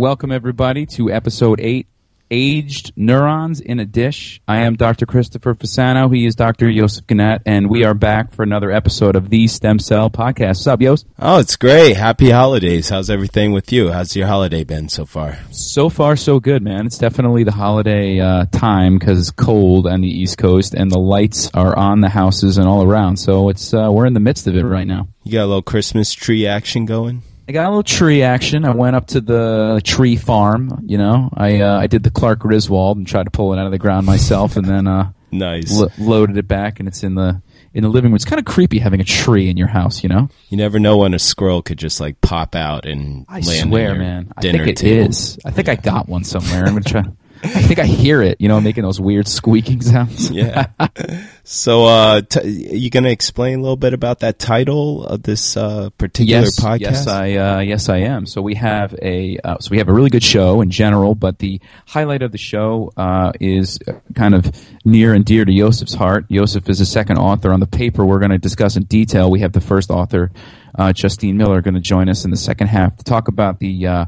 Welcome everybody to episode eight, aged neurons in a dish. I am Dr. Christopher Fasano. He is Dr. Yosef Gannett, and we are back for another episode of the Stem Cell Podcast. What's up, Yos? Oh, it's great. Happy holidays. How's everything with you? How's your holiday been so far? So far, so good, man. It's definitely the holiday uh, time because it's cold on the East Coast, and the lights are on the houses and all around. So it's uh, we're in the midst of it right now. You got a little Christmas tree action going? I got a little tree action. I went up to the tree farm. You know, I uh, I did the Clark Griswold and tried to pull it out of the ground myself, and then uh, Nice. lo- loaded it back, and it's in the in the living room. It's kind of creepy having a tree in your house. You know, You never know when a squirrel could just like pop out and I land swear, man. I think it table. is. I think I got one somewhere. I'm gonna try. I think I hear it. You know, making those weird squeaking sounds. Yeah. so, uh, t- you gonna explain a little bit about that title of this uh, particular yes, podcast? Yes, I uh, yes I am. So we have a uh, so we have a really good show in general, but the highlight of the show uh, is kind of near and dear to Yosef's heart. Yosef is the second author on the paper we're going to discuss in detail. We have the first author. Uh, Justine Miller going to join us in the second half to talk about the uh,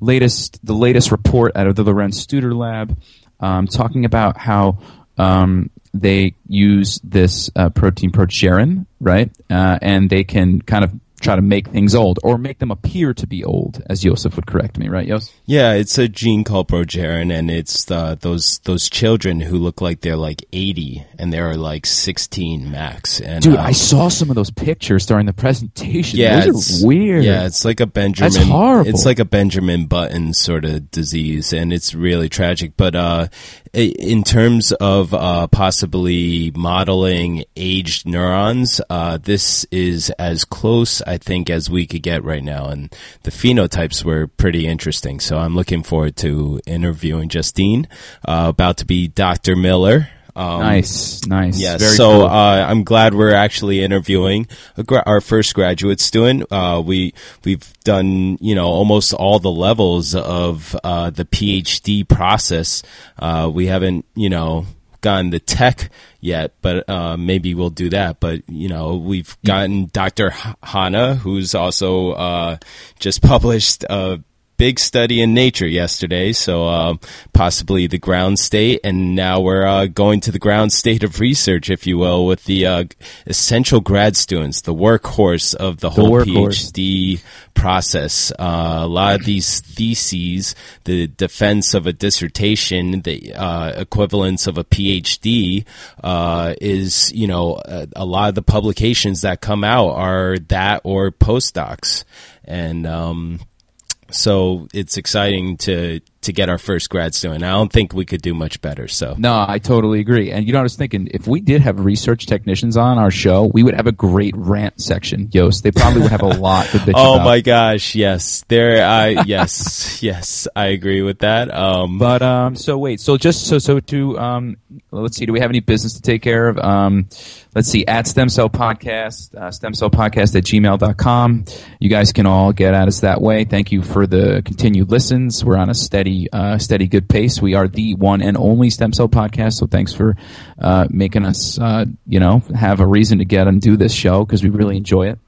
latest the latest report out of the Lorenz Studer Lab, um, talking about how um, they use this uh, protein progerin, right? Uh, and they can kind of try to make things old or make them appear to be old, as Joseph would correct me, right, Yos? Yeah, it's a gene called progerin, and it's uh, those those children who look like they're like eighty and they're like sixteen max. And Dude, uh, I saw some of those pictures during the presentation. Yeah, those it's are weird. Yeah, it's like a Benjamin. That's horrible. It's like a Benjamin Button sort of disease, and it's really tragic. But uh, in terms of uh, possibly modeling aged neurons, uh, this is as close, I think, as we could get right now, and the phenotypes were pretty interesting. So I'm looking forward to interviewing Justine, uh, about to be Dr. Miller. Um, nice, nice. Yes. Very so cool. uh, I'm glad we're actually interviewing a gra- our first graduate student. Uh, we we've done you know almost all the levels of uh, the PhD process. Uh, we haven't you know gotten the tech yet, but uh, maybe we'll do that. But you know we've gotten Dr. H- Hana, who's also uh, just published a big study in Nature yesterday, so um, possibly the ground state, and now we're uh, going to the ground state of research, if you will, with the uh, essential grad students, the workhorse of the whole workhorse. PhD process. Uh, a lot of these theses, the defense of a dissertation, the uh, equivalence of a PhD, uh, is you know a, a lot of the publications that come out are that or postdocs, and um, so it's exciting to to get our first grad student. I don't think we could do much better. So No, I totally agree. And you know, what I was thinking, if we did have research technicians on our show, we would have a great rant section, Yost. They probably would have a lot to bitch Oh about. my gosh, yes. There I yes, yes, I agree with that. Um But um, so wait, so just so so to um, let's see, do we have any business to take care of? Um, let's see, at Stem Cell Podcast, uh, Stem Cell Podcast at gmail.com. You guys can all get at us that way. Thank you for the continued listens. We're on a steady, uh, steady good pace. We are the one and only Stem Cell Podcast. So thanks for uh, making us, uh, you know, have a reason to get and do this show because we really enjoy it.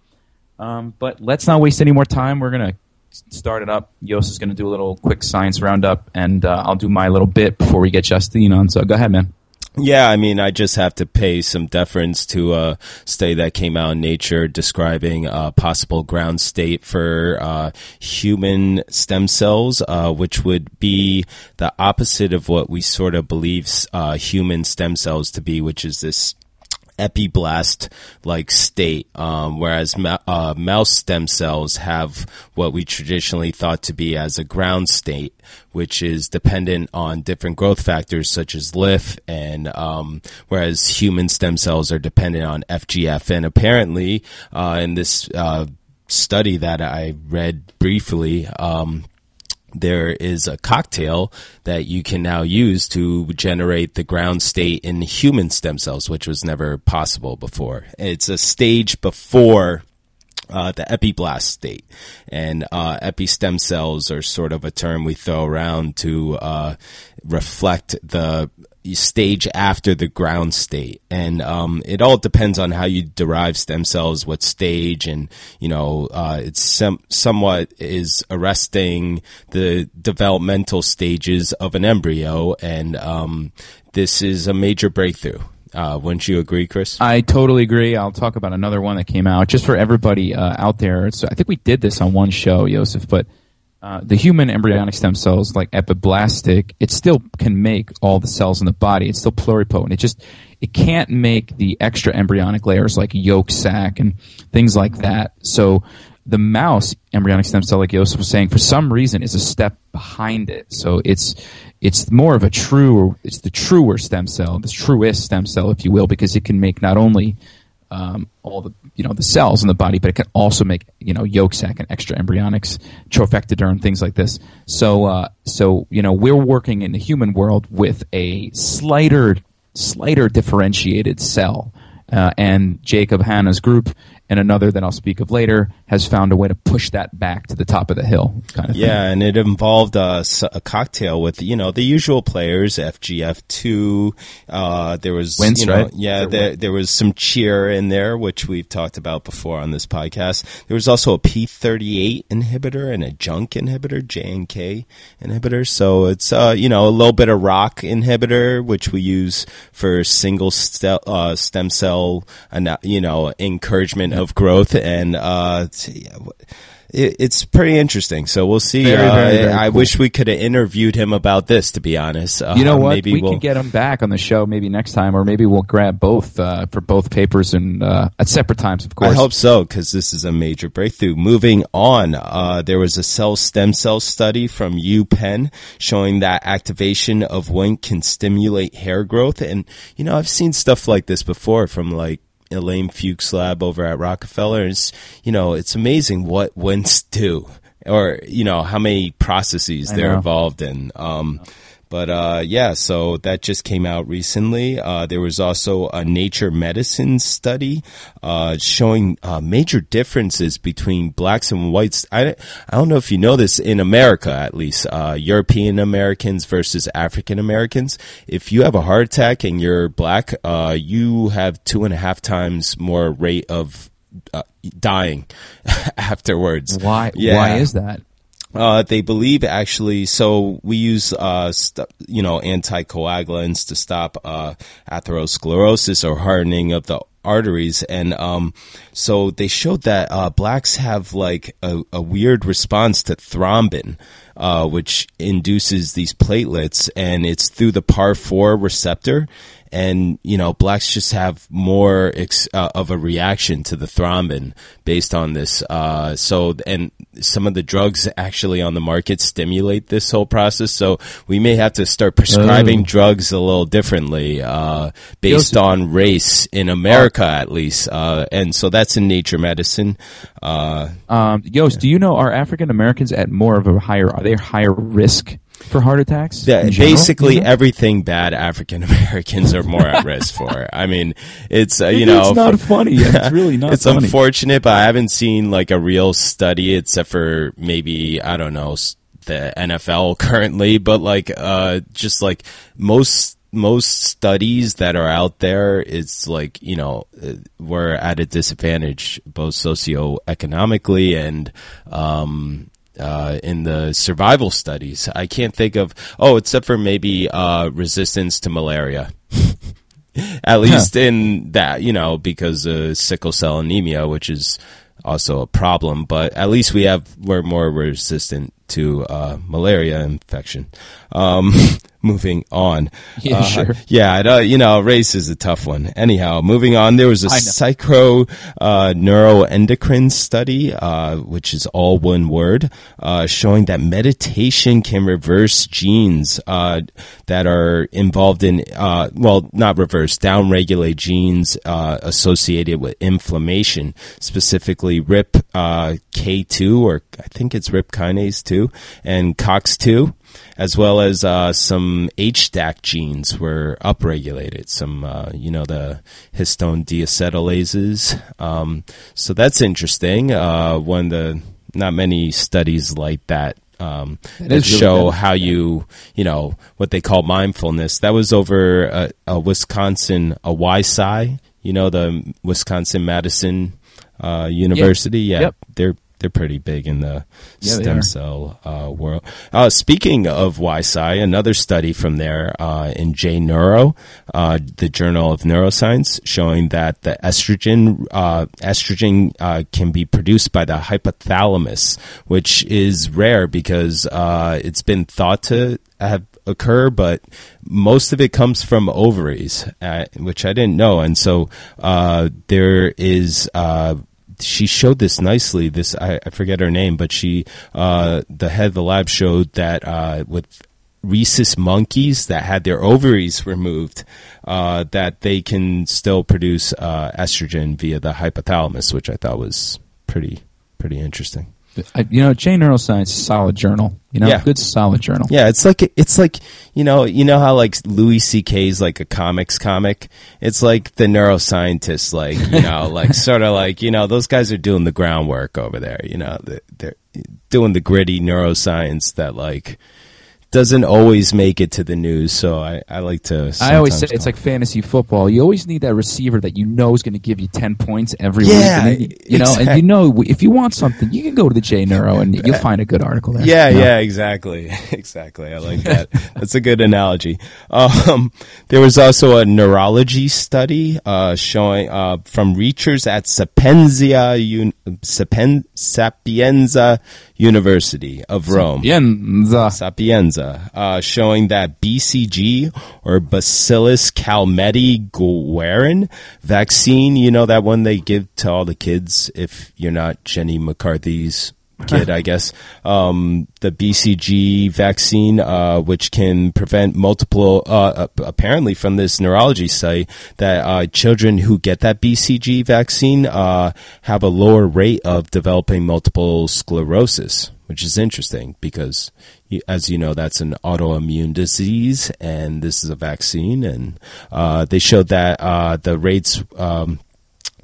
Um, but let's not waste any more time. We're gonna start it up. Yos is gonna do a little quick science roundup, and uh, I'll do my little bit before we get Justine on. So go ahead, man. Yeah, I mean, I just have to pay some deference to a study that came out in Nature describing a possible ground state for uh, human stem cells, uh, which would be the opposite of what we sort of believe uh, human stem cells to be, which is this epiblast like state, um, whereas ma- uh, mouse stem cells have what we traditionally thought to be as a ground state, which is dependent on different growth factors such as LIF, and um, whereas human stem cells are dependent on FGF. And apparently, uh, in this uh, study that I read briefly, um, there is a cocktail that you can now use to generate the ground state in human stem cells, which was never possible before. It's a stage before uh, the epiblast state. And uh, epistem cells are sort of a term we throw around to uh, reflect the stage after the ground state, and um, it all depends on how you derive stem cells, what stage, and you know, uh, it's some, somewhat is arresting the developmental stages of an embryo, and um, this is a major breakthrough. Uh, wouldn't you agree, Chris? I totally agree. I'll talk about another one that came out just for everybody uh, out there. So I think we did this on one show, Joseph, but uh, the human embryonic stem cells, like epiblastic, it still can make all the cells in the body. It's still pluripotent. It just it can't make the extra embryonic layers like yolk sac and things like that. So the mouse embryonic stem cell, like Joseph was saying, for some reason is a step behind it. So it's it's more of a true, it's the truer stem cell, the truest stem cell, if you will, because it can make not only um, all the you know the cells in the body, but it can also make you know yolk sac and extra embryonics, trophectoderm, things like this. So uh, so you know we're working in the human world with a slighter slighter differentiated cell, uh, and Jacob Hanna's group and another that I'll speak of later has found a way to push that back to the top of the hill. Kind of yeah, thing. and it involved a, a, cocktail with you know the usual players, FGF two. Uh, there was Wince, you know, right? yeah, there, there was some cheer in there, which we've talked about before on this podcast. There was also a P thirty eight inhibitor and a junk inhibitor, J and K inhibitor. So it's uh, you know a little bit of rock inhibitor, which we use for single st- uh, stem cell, you know, encouragement of growth, and uh, it, it's pretty interesting. So we'll see. Very, uh, very, very I cool. wish we could have interviewed him about this. To be honest, uh, You know what? Maybe we we'll, can get him back on the show maybe next time, or maybe we'll grab both uh, for both papers and uh, at separate times, of course. I hope so because this is a major breakthrough. Moving on, uh, there was a cell stem cell study from UPenn showing that activation of Wnt can stimulate hair growth, and you know I've seen stuff like this before from like Elaine Fuchs lab over at Rockefeller. It's, you know, it's amazing what Wints do or, you know, how many processes I they're know. involved in. Um, but uh, yeah, so that just came out recently. Uh, there was also a Nature Medicine study uh, showing uh, major differences between blacks and whites. I, I don't know if you know this in America, at least uh, European Americans versus African Americans. If you have a heart attack and you're black, uh, you have two and a half times more rate of uh, dying afterwards. Why? Yeah. Why is that? Uh, they believe actually, so we use, uh, st- you know, anticoagulants to stop, uh, atherosclerosis or hardening of the arteries. And, um, so they showed that, uh, blacks have like a, a weird response to thrombin, uh, which induces these platelets and it's through the PAR4 receptor. And, you know, blacks just have more ex- uh, of a reaction to the thrombin based on this. Uh, so, and some of the drugs actually on the market stimulate this whole process. So we may have to start prescribing Oh. drugs a little differently, uh, based on race in America at least. Uh, and so that's in nature medicine. Uh, Um, Yost, do you know are African Americans at more of a higher? Are they higher risk for heart attacks? general? basically You know? everything bad African Americans are more at risk for. I mean, it's, uh, you know, it's not for- funny. It's really not. it's funny. unfortunate, but I haven't seen like a real study except for maybe I don't know the NFL currently, but like uh just like most most studies that are out there, it's like you know uh, we're at a disadvantage both socioeconomically and um. Uh, in the survival studies, I can't think of. Oh, except for maybe uh, resistance to malaria. At least in that, you know, because of sickle cell anemia, which is also a problem, but at least we have, we're more resistant to, uh, malaria infection. Um, moving on. Yeah, Uh, sure. Yeah, I know, you know, race is a tough one. Anyhow, moving on, there was a psycho, uh, neuroendocrine study, uh, which is all one word, uh, showing that meditation can reverse genes, uh, that are involved in, uh, well, not reverse, downregulate genes, uh, associated with inflammation, specifically RIP, uh, K2, or I think it's RIP kinase 2, and COX2 as well as uh, some HDAC genes were upregulated. Some, uh, you know, the histone deacetylases. Um, so that's interesting. Uh, one of the not many studies like that um, That really show beneficial, how you you know what they call mindfulness. That was over a, a Wisconsin a YSI, you know the Wisconsin Madison uh, University. Yeah, Yep. they're they're pretty big in the Yeah, stem cell uh, world. Uh, speaking of YSI, another study from there uh, in J Neuro, uh, the Journal of Neuroscience, showing that the estrogen uh, estrogen uh, can be produced by the hypothalamus, which is rare because uh, it's been thought to have occur, but most of it comes from ovaries, uh, which I didn't know, and so uh, there is. Uh, she showed this nicely. This I, I forget her name, but she, uh, the head of the lab, showed that uh, with rhesus monkeys that had their ovaries removed, uh, that they can still produce uh, estrogen via the hypothalamus, which I thought was pretty pretty interesting. I, you know, J Neuroscience, solid journal. You know, Yeah. good solid journal. Yeah, it's like it's like you know you know how like Louis C.K. is like a comics comic. It's like the neuroscientists, like you know, like sort of like you know those guys are doing the groundwork over there. You know, they're doing the gritty neuroscience that like doesn't always make it to the news. So I, I like to. I always say it's like fantasy football. You always need that receiver that you know is going to give you ten points every Yeah, week. And then, you know, and you know if you want something, you can go to the J Neuro and you'll find a good article there. Yeah, you know? yeah, exactly, exactly. I like that. That's a good analogy. Um, there was also a neurology study uh, showing uh, from researchers at Sapienza, Un- Sapien- Sapienza University of Rome. Pienza. Sapienza, uh, showing that BCG or Bacillus calmette guerin vaccine, you know, that one they give to all the kids if you're not Jenny McCarthy's kid, I guess. Um, the BCG vaccine, uh, which can prevent multiple, uh, apparently from this neurology site, that uh, children who get that BCG vaccine uh, have a lower rate of developing multiple sclerosis, which is interesting because, as you know, that's an autoimmune disease, and this is a vaccine. And uh, they showed that uh, the rates. Um,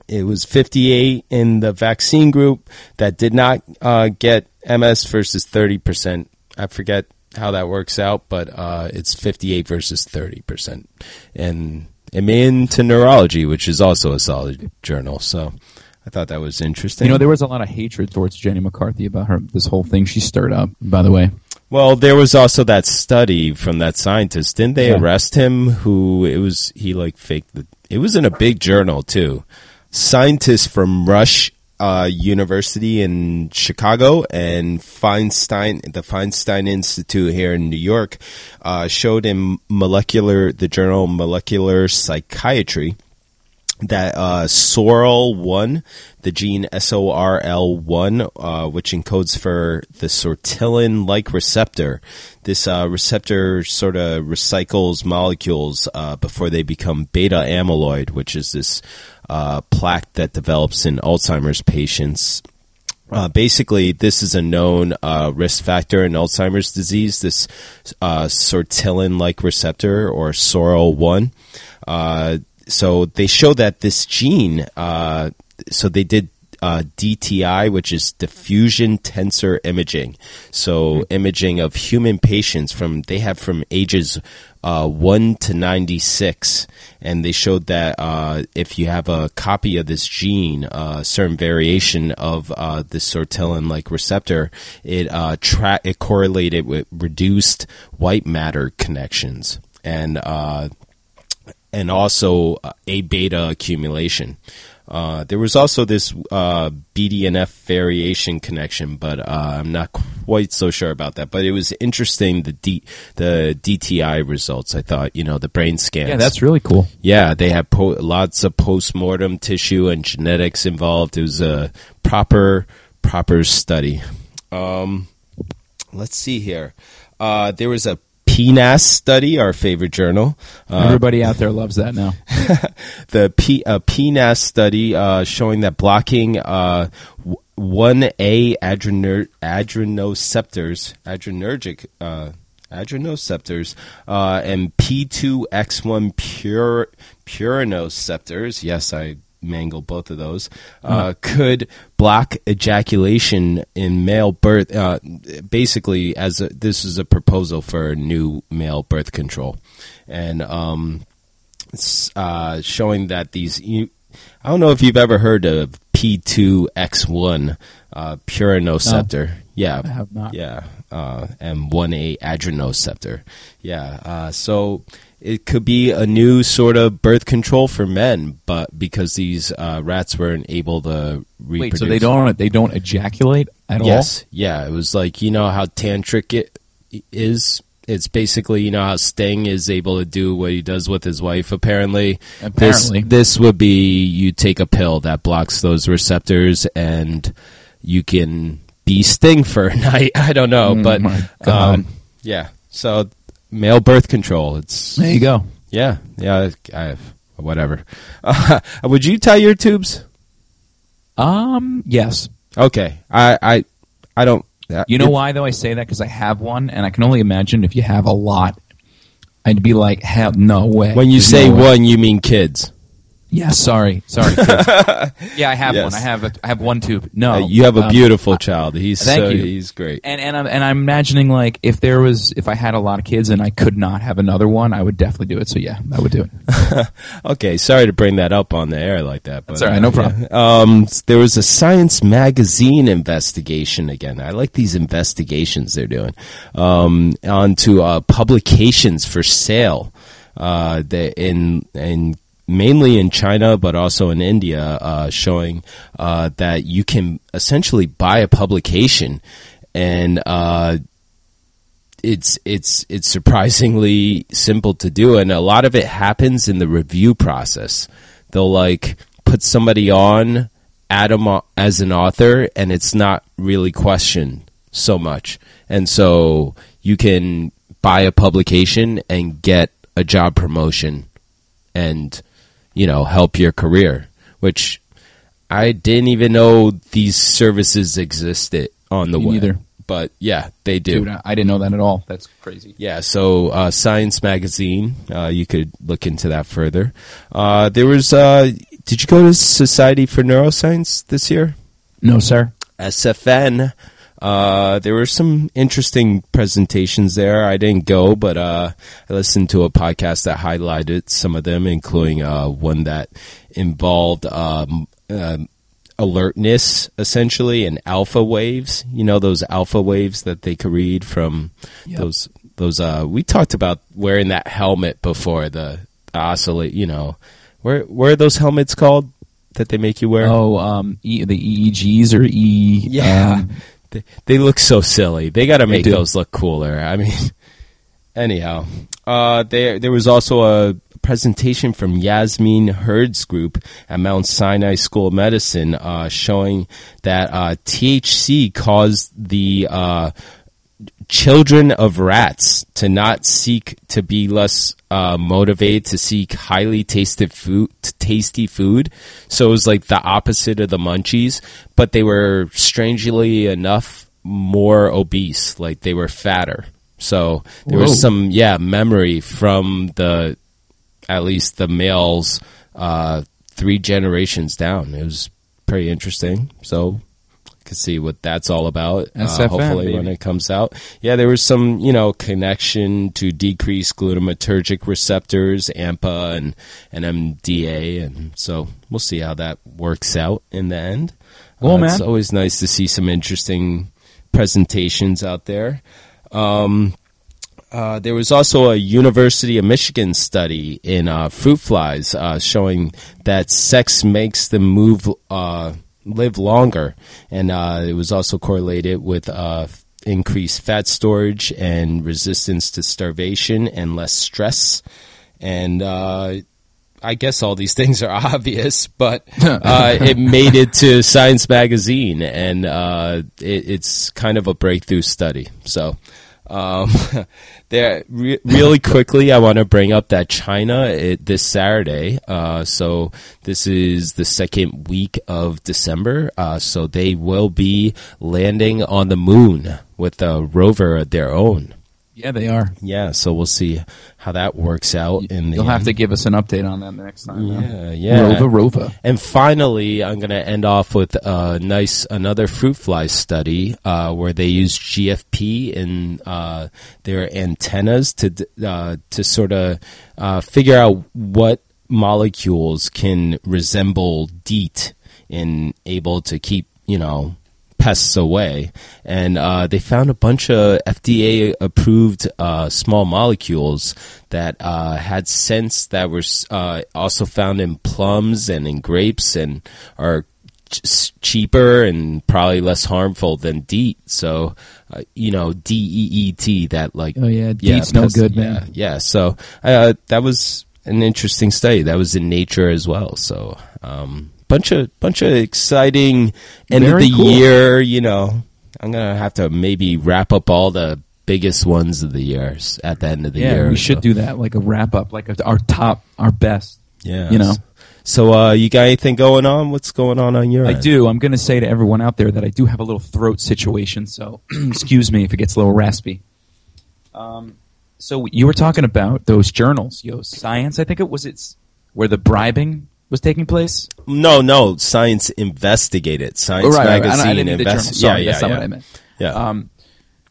it was 58 in the vaccine group that did not uh, get MS versus 30%. I forget how that works out, but uh, it's 58 versus 30%. And I'm into neurology, which is also a solid journal. So I thought that was interesting. You know, there was a lot of hatred towards Jenny McCarthy about her this whole thing she stirred up. By the way, Well, there was also that study from that scientist. Didn't they Yeah. arrest him? Who it was? He like faked the. It was in a big journal too. Scientists from Rush uh, University in Chicago and Feinstein, the Feinstein Institute here in New York, uh, showed in molecular the journal Molecular Psychiatry that uh, SORL1, the gene SORL1, uh, which encodes for the sortilin like receptor, this uh, receptor sort of recycles molecules uh, before they become beta amyloid, which is this uh, plaque that develops in Alzheimer's patients. Uh, basically, this is a known uh, risk factor in Alzheimer's disease. This uh, sortilin-like receptor, or SORL1. Uh, so they show that this gene. Uh, so they did uh, DTI, which is diffusion tensor imaging. So imaging of human patients from they have from ages uh, one to ninety six, and they showed that uh, if you have a copy of this gene, a certain variation of uh, this sortilin-like receptor, it uh, tra- it correlated with reduced white matter connections and uh, and also uh, A beta accumulation. Uh, there was also this uh, BDNF variation connection, but uh, I'm not quite so sure about that. But it was interesting the D, the DTI results. I thought, you know, the brain scans. yeah, that's really cool. Yeah, they had po- lots of post-mortem tissue and genetics involved. It was a proper, proper study. Um, let's see here. Uh, there was a PNAS study, our favorite journal. Uh, Everybody out there loves that now. the P, uh, PNAS study uh, showing that blocking uh, 1A adrener- adrenoceptors, adrenergic uh, adrenoceptors, uh, and P2X1 pure, purinoceptors. Yes, I mangle both of those, uh, could block ejaculation in male birth. Uh, basically, as a, this is a proposal for new male birth control, and um, uh, showing that these. You, I don't know if you've ever heard of P2X1 uh, purinoceptor. Yeah, I have not. yeah, uh, and one A adrenoceptor. Yeah, uh, so it could be a new sort of birth control for men, but because these uh, rats weren't able to reproduce. Wait, so they don't they don't ejaculate at all? Yes, yeah, it was like you know how tantric it is. It's basically you know how Sting is able to do what he does with his wife. Apparently, Apparently. this this would be you take a pill that blocks those receptors and you can be Sting for a night. I don't know, Oh but um, yeah. So male birth control. It's There you go. yeah, yeah. I, whatever. Uh, would you tie your tubes? Um, yes. Okay, I I I don't. uh, You know why though I say that because I have one, and I can only imagine if you have a lot, I'd be like, hell, no way. When you There's say no one, you mean kids. Yeah, sorry, sorry. kids. yeah, I have Yes. one. I have a, I have one tube. No, Uh, you have a um, beautiful child. He's thank so, you. he's great. And and I'm and I'm imagining like if there was if I had a lot of kids and I could not have another one, I would definitely do it. So yeah, I would do it. Okay, sorry to bring that up on the air like that. But, That's all right, no problem. yeah. Um, there was a Science Magazine investigation again. I like these investigations they're doing um, onto uh, publications for sale. Uh, the, in in mainly in China, but also in India, uh, showing uh, that you can essentially buy a publication and. Uh, it's it's it's surprisingly simple to do and a lot of it happens in the review process they'll like put somebody on them as an author and it's not really questioned so much and so you can buy a publication and get a job promotion and you know help your career which i didn't even know these services existed on the Me web neither. but yeah they do Dude, I didn't know that at all. That's crazy. yeah, so uh, Science Magazine, uh, you could look into that further. Uh, there was, uh, did you go to Society for Neuroscience this year? No, sir. SFN. Uh, there were some interesting presentations there. I didn't go, but uh, I listened to a podcast that highlighted some of them, including uh, one that involved um, um alertness, essentially, and alpha waves. You know those alpha waves that they could read from Yep. those those. Uh, we talked about wearing that helmet before the, the oscillate. You know, where where are those helmets called that they make you wear? Oh, um, e, the EEGs or E. Yeah. um, they, they look so silly. They got to make those look cooler. I mean, anyhow, uh, there there was also a presentation from Yasmin Hurd's group at Mount Sinai School of Medicine, uh, showing that uh, THC caused the uh, children of rats to not seek to be less uh, motivated to seek highly tasted food, tasty food. So it was like the opposite of the munchies, but they were strangely enough more obese, like they were fatter. So there Whoa. was some, yeah, memory from the, at least the males, uh, three generations down. It was pretty interesting. So could see what that's all about. uh, SFM, hopefully, when it comes out, yeah, there was some you know connection to decreased glutamatergic receptors, AMPA and and MDA, and so we'll see how that works out in the end. Well, Uh, it's always nice to see some interesting presentations out there. Um, uh, there was also a University of Michigan study in uh, fruit flies uh, showing that sex makes them move, uh, live longer, and uh, it was also correlated with uh, increased fat storage and resistance to starvation and less stress. And uh, I guess all these things are obvious, but uh, it made it to Science Magazine, and uh, it, it's kind of a breakthrough study. So, um, there re- really quickly, I want to bring up that China it, this Saturday. Uh, so this is the second week of December. Uh, so they will be landing on the moon with a rover of their own. Yeah, they are. Yeah, so we'll see how that works out. In the You'll have end. to give us an update on that next time. Yeah, yeah. Rova, Rova. And finally, I'm going to end off with a nice another fruit fly study uh, where they use GFP in uh, their antennas to uh, to sort of uh, figure out what molecules can resemble DEET and able to keep you know pests away. And uh, they found a bunch of FDA approved uh, small molecules that uh, had scents that were uh, also found in plums and in grapes and are ch- cheaper and probably less harmful than DEET. So, uh, you know, D E E T, that like. Oh, yeah, DEET's no good, man. Yeah, yeah. So uh, that was an interesting study. That was in Nature as well. So, um, bunch of bunch of exciting end Very of the cool. year. You know, I'm gonna have to maybe wrap up all the biggest ones of the years at the end of the Yeah, year. we should so. do that, like a wrap up, like a, our top, our best. Yeah, you know. So, uh, you got anything going on? What's going on on your I end? do. I'm going to say to everyone out there that I do have a little throat situation, so excuse me if it gets a little raspy. Um, so you were talking about those journals, yo, Science. I think it was it's where the bribing was taking place. No, no. Science investigated. Science Oh, right, right, right. I magazine I invest- Sorry, yeah, that's yeah, not what I meant. Yeah. Um,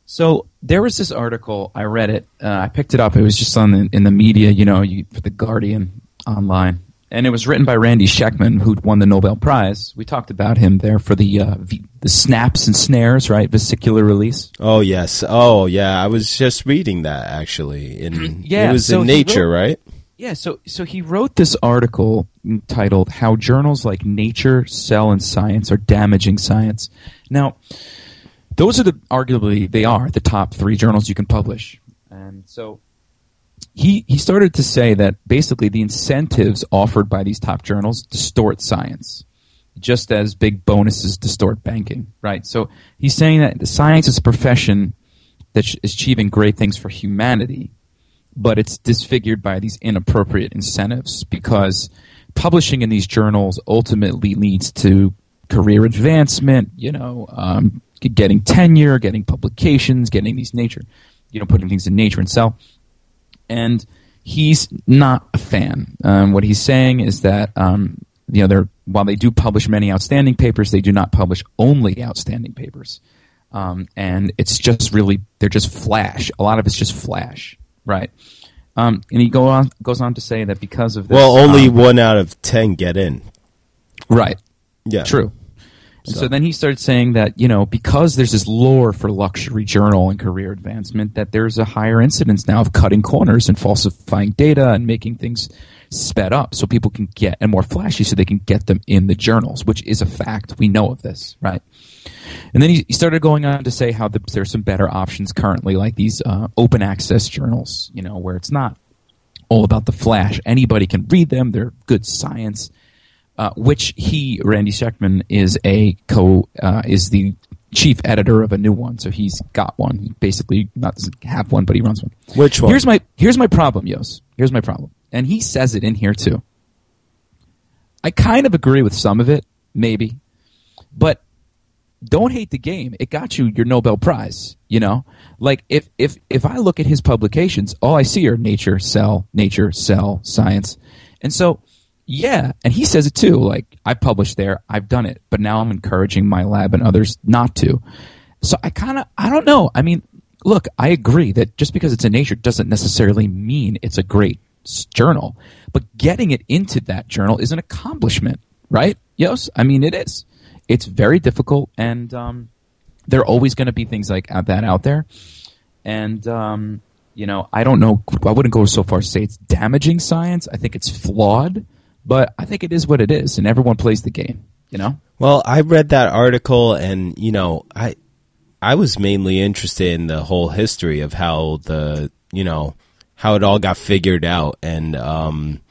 so there was this article. I read it. Uh, I picked it up. It was just on the, in the media, you know, you, for the Guardian online, and it was written by Randy Sheckman, who won the Nobel Prize. We talked about him there for the uh, v, the snaps and snares, right? Vesicular release. oh yes. Oh yeah. I was just reading that actually. In Yeah, it was so in Nature, wrote- right? Yeah, so so he wrote this article titled "How Journals Like Nature, Cell, and Science Are Damaging Science." Now, those are the arguably they are the top three journals you can publish, and so he he started to say that basically the incentives offered by these top journals distort science, just as big bonuses distort banking. Right. So he's saying that the science is a profession that is achieving great things for humanity but it's disfigured by these inappropriate incentives because publishing in these journals ultimately leads to career advancement, you know, um, getting tenure, getting publications, getting these nature, you know, putting things in nature and cell. And he's not a fan. Um, what he's saying is that, um, you know, while they do publish many outstanding papers, they do not publish only outstanding papers. Um, and it's just really, they're just flash. A lot of it's just flash. Right. Um, and he go on goes on to say that because of this, Well, only um, one out of ten get in. right, Yeah. true. And so. So- then he started saying that you know because there's this lure for luxury journal and career advancement that there's a higher incidence now of cutting corners and falsifying data and making things sped up so people can get and more flashy so they can get them in the journals, which is a fact. We know of this, right? And then he, he started going on to say how the, there's some better options currently, like these uh, open access journals, you know, where it's not all about the flash. Anybody can read them. They're good science. Uh, which he, Randy Sheckman, is a co uh, is the chief editor of a new one. So he's got one. He basically not doesn't have one, but he runs one. Which one? Here's my here's my problem, Yos. Here's my problem, and he says it in here too. I kind of agree with some of it, maybe, but don't hate the game. It got you your Nobel Prize. You know, like if if if I look at his publications, all I see are Nature, Cell, Nature, Cell, Science, and so yeah, and he says it too. Like I published there, I've done it, but now I'm encouraging my lab and others not to. So I kind of I don't know. I mean, look, I agree that just because it's in Nature doesn't necessarily mean it's a great journal, but getting it into that journal is an accomplishment, right? Yes, I mean it is. It's very difficult, and um, there are always going to be things like that out there. And um, you know, I don't know. I wouldn't go so far as to say it's damaging science. I think it's flawed, but I think it is what it is, and everyone plays the game. You know. Well, I read that article, and you know, I I was mainly interested in the whole history of how the you know how it all got figured out, and um,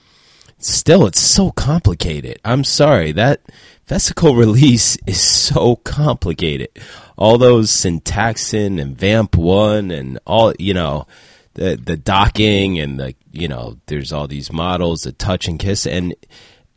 still, it's so complicated. I'm sorry that vesicle release is so complicated. All those syntaxin and vamp one and all you know the the docking and the you know there's all these models the touch and kiss and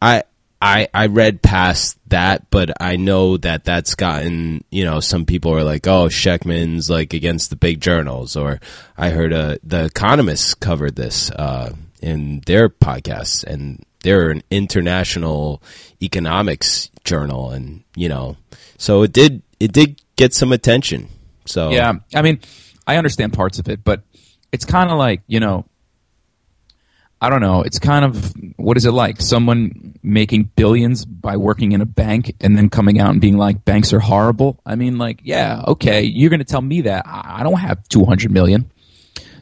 I I I read past that, but I know that that's gotten you know some people are like, oh, Shechtman's like against the big journals, or I heard uh, the Economists covered this uh, in their podcasts, and they're an international economics journal, and you know, so it did it did get some attention. So Yeah, I mean, I understand parts of it, but it's kind of like you know, I don't know. It's kind of what is it like? Someone making billions by working in a bank and then coming out and being like, banks are horrible. I mean, like, yeah, okay, you're going to tell me that. I don't have two hundred million.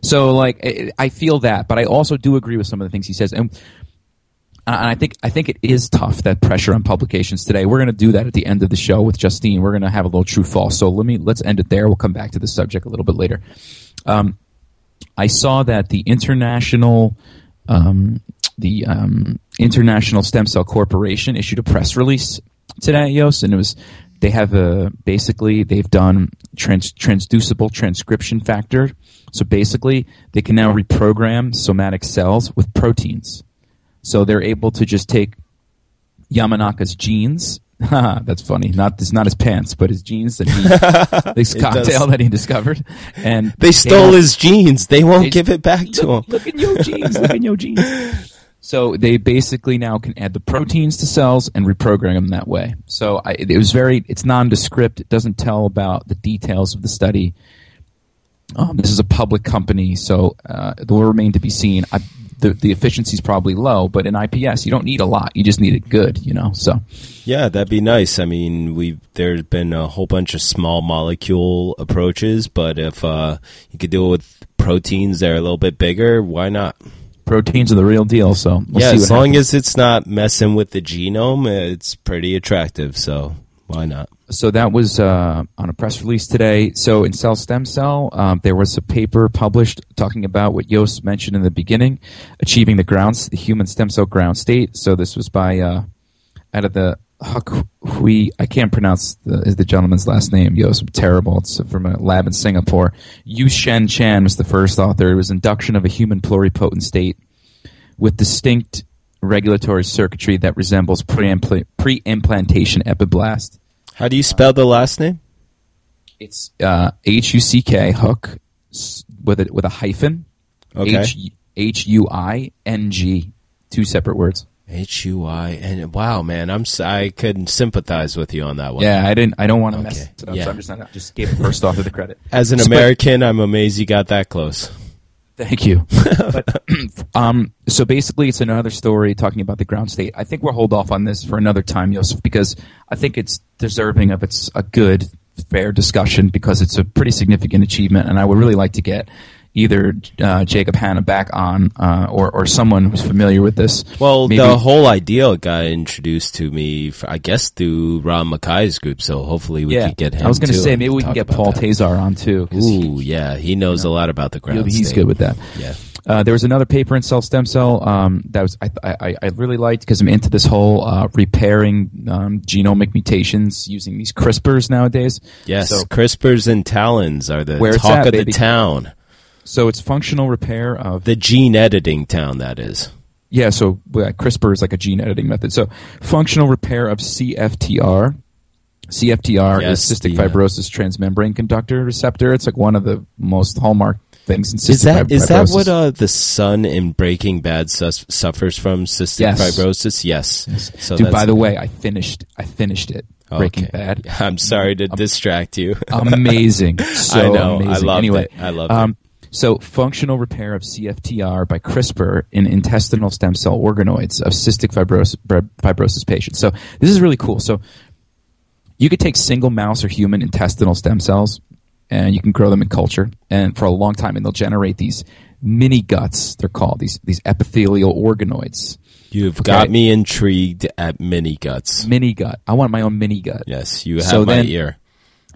So, like, I- feel that, but I also do agree with some of the things he says, and and I think I think it is tough that pressure on publications today. We're going to do that at the end of the show with Justine. We're going to have a little true false. So let me let's end it there. We'll come back to the subject a little bit later. Um, I saw that the international um, the um, International Stem Cell Corporation issued a press release today, Yos, and it was they have a basically they've done trans, transducible transcription factor. So basically, they can now reprogram somatic cells with proteins. So they're able to just take Yamanaka's genes. That's funny. Not it's not his pants, but his jeans that he this cocktail that he discovered. And they stole don't- his jeans. They won't They- give it back to him. Look at your genes. Look at your genes. So they basically now can add the proteins to cells and reprogram them that way. So I, it was very, it's nondescript. It doesn't tell about the details of the study. Um, this is a public company, so uh, it will remain to be seen. I, the the efficiency is probably low, but in IPS you don't need a lot. You just need it good, you know. So Yeah, that'd be nice. I mean, we there's been a whole bunch of small molecule approaches, but if uh, you could do it with proteins that are a little bit bigger, why not? proteins are the real deal. So we'll yeah, see as long happens. as it's not messing with the genome, it's pretty attractive. So why not? so that was uh, on a press release today. So in Cell Stem Cell, um, there was a paper published talking about what Yost mentioned in the beginning, achieving the grounds, the human stem cell ground state. So this was by uh, out of the Huck Hui. I can't pronounce the, is the gentleman's last name. Yost, I'm terrible. It's from a lab in Singapore. Yu Shen Chan was the first author. It was induction of a human pluripotent state with distinct regulatory circuitry that resembles pre-impla- pre-implantation epiblast. How do you spell the last name? It's uh, H U C K hook with a with a hyphen. Okay. H U I N G. Two separate words. H U I and wow, man, I'm I couldn't sympathize with you on that one. Yeah, I didn't. I don't want to mess it up. Yeah. So I'm just not, just gave first off of the credit. As an American, I'm amazed you got that close. Thank you. but, um, so basically, it's another story talking about the ground state. I think we'll hold off on this for another time, Yosef, because I think it's deserving of its a good, fair discussion because it's a pretty significant achievement, and I would really like to get either uh, Jacob Hanna back on uh, or or someone who's familiar with this. Well, Maybe- the whole idea got introduced to me, I guess, through Ron Mackay's group. So hopefully we yeah, could get him. I was going to say maybe we can get Paul that. Tazar on too. 'cause he- Ooh, yeah, he knows a lot about the ground. he's state. good with that. Yeah. Uh, there was another paper in Cell Stem Cell um, that was I, I, I really liked because I'm into this whole uh, repairing um, genomic mutations using these CRISPRs nowadays. Yes, So, CRISPRs and Talons are the talk at, of baby. the town. So it's functional repair of The gene editing town, that is. yeah. So CRISPR is like a gene editing method. So functional repair of CFTR. CFTR Yes, is cystic fibrosis transmembrane conductor receptor. It's like one of the most hallmark things in cystic Is that fib- is that what uh, the son in Breaking Bad sus- suffers from cystic Yes. fibrosis? Yes. So Dude, by the way, I finished. I finished it. Breaking Okay. Bad. I'm sorry to distract you. amazing. So I know. I amazing. loved anyway, it. I loved um, So, functional repair of CFTR by CRISPR in intestinal stem cell organoids of cystic fibrosis, fibrosis patients. So, this is really cool. So, you could take single mouse or human intestinal stem cells and you can grow them in culture and for a long time and they'll generate these mini guts they're called these these epithelial organoids You've Okay. got me intrigued at mini guts. mini gut i want my own mini gut Yes, you have So my then- ear.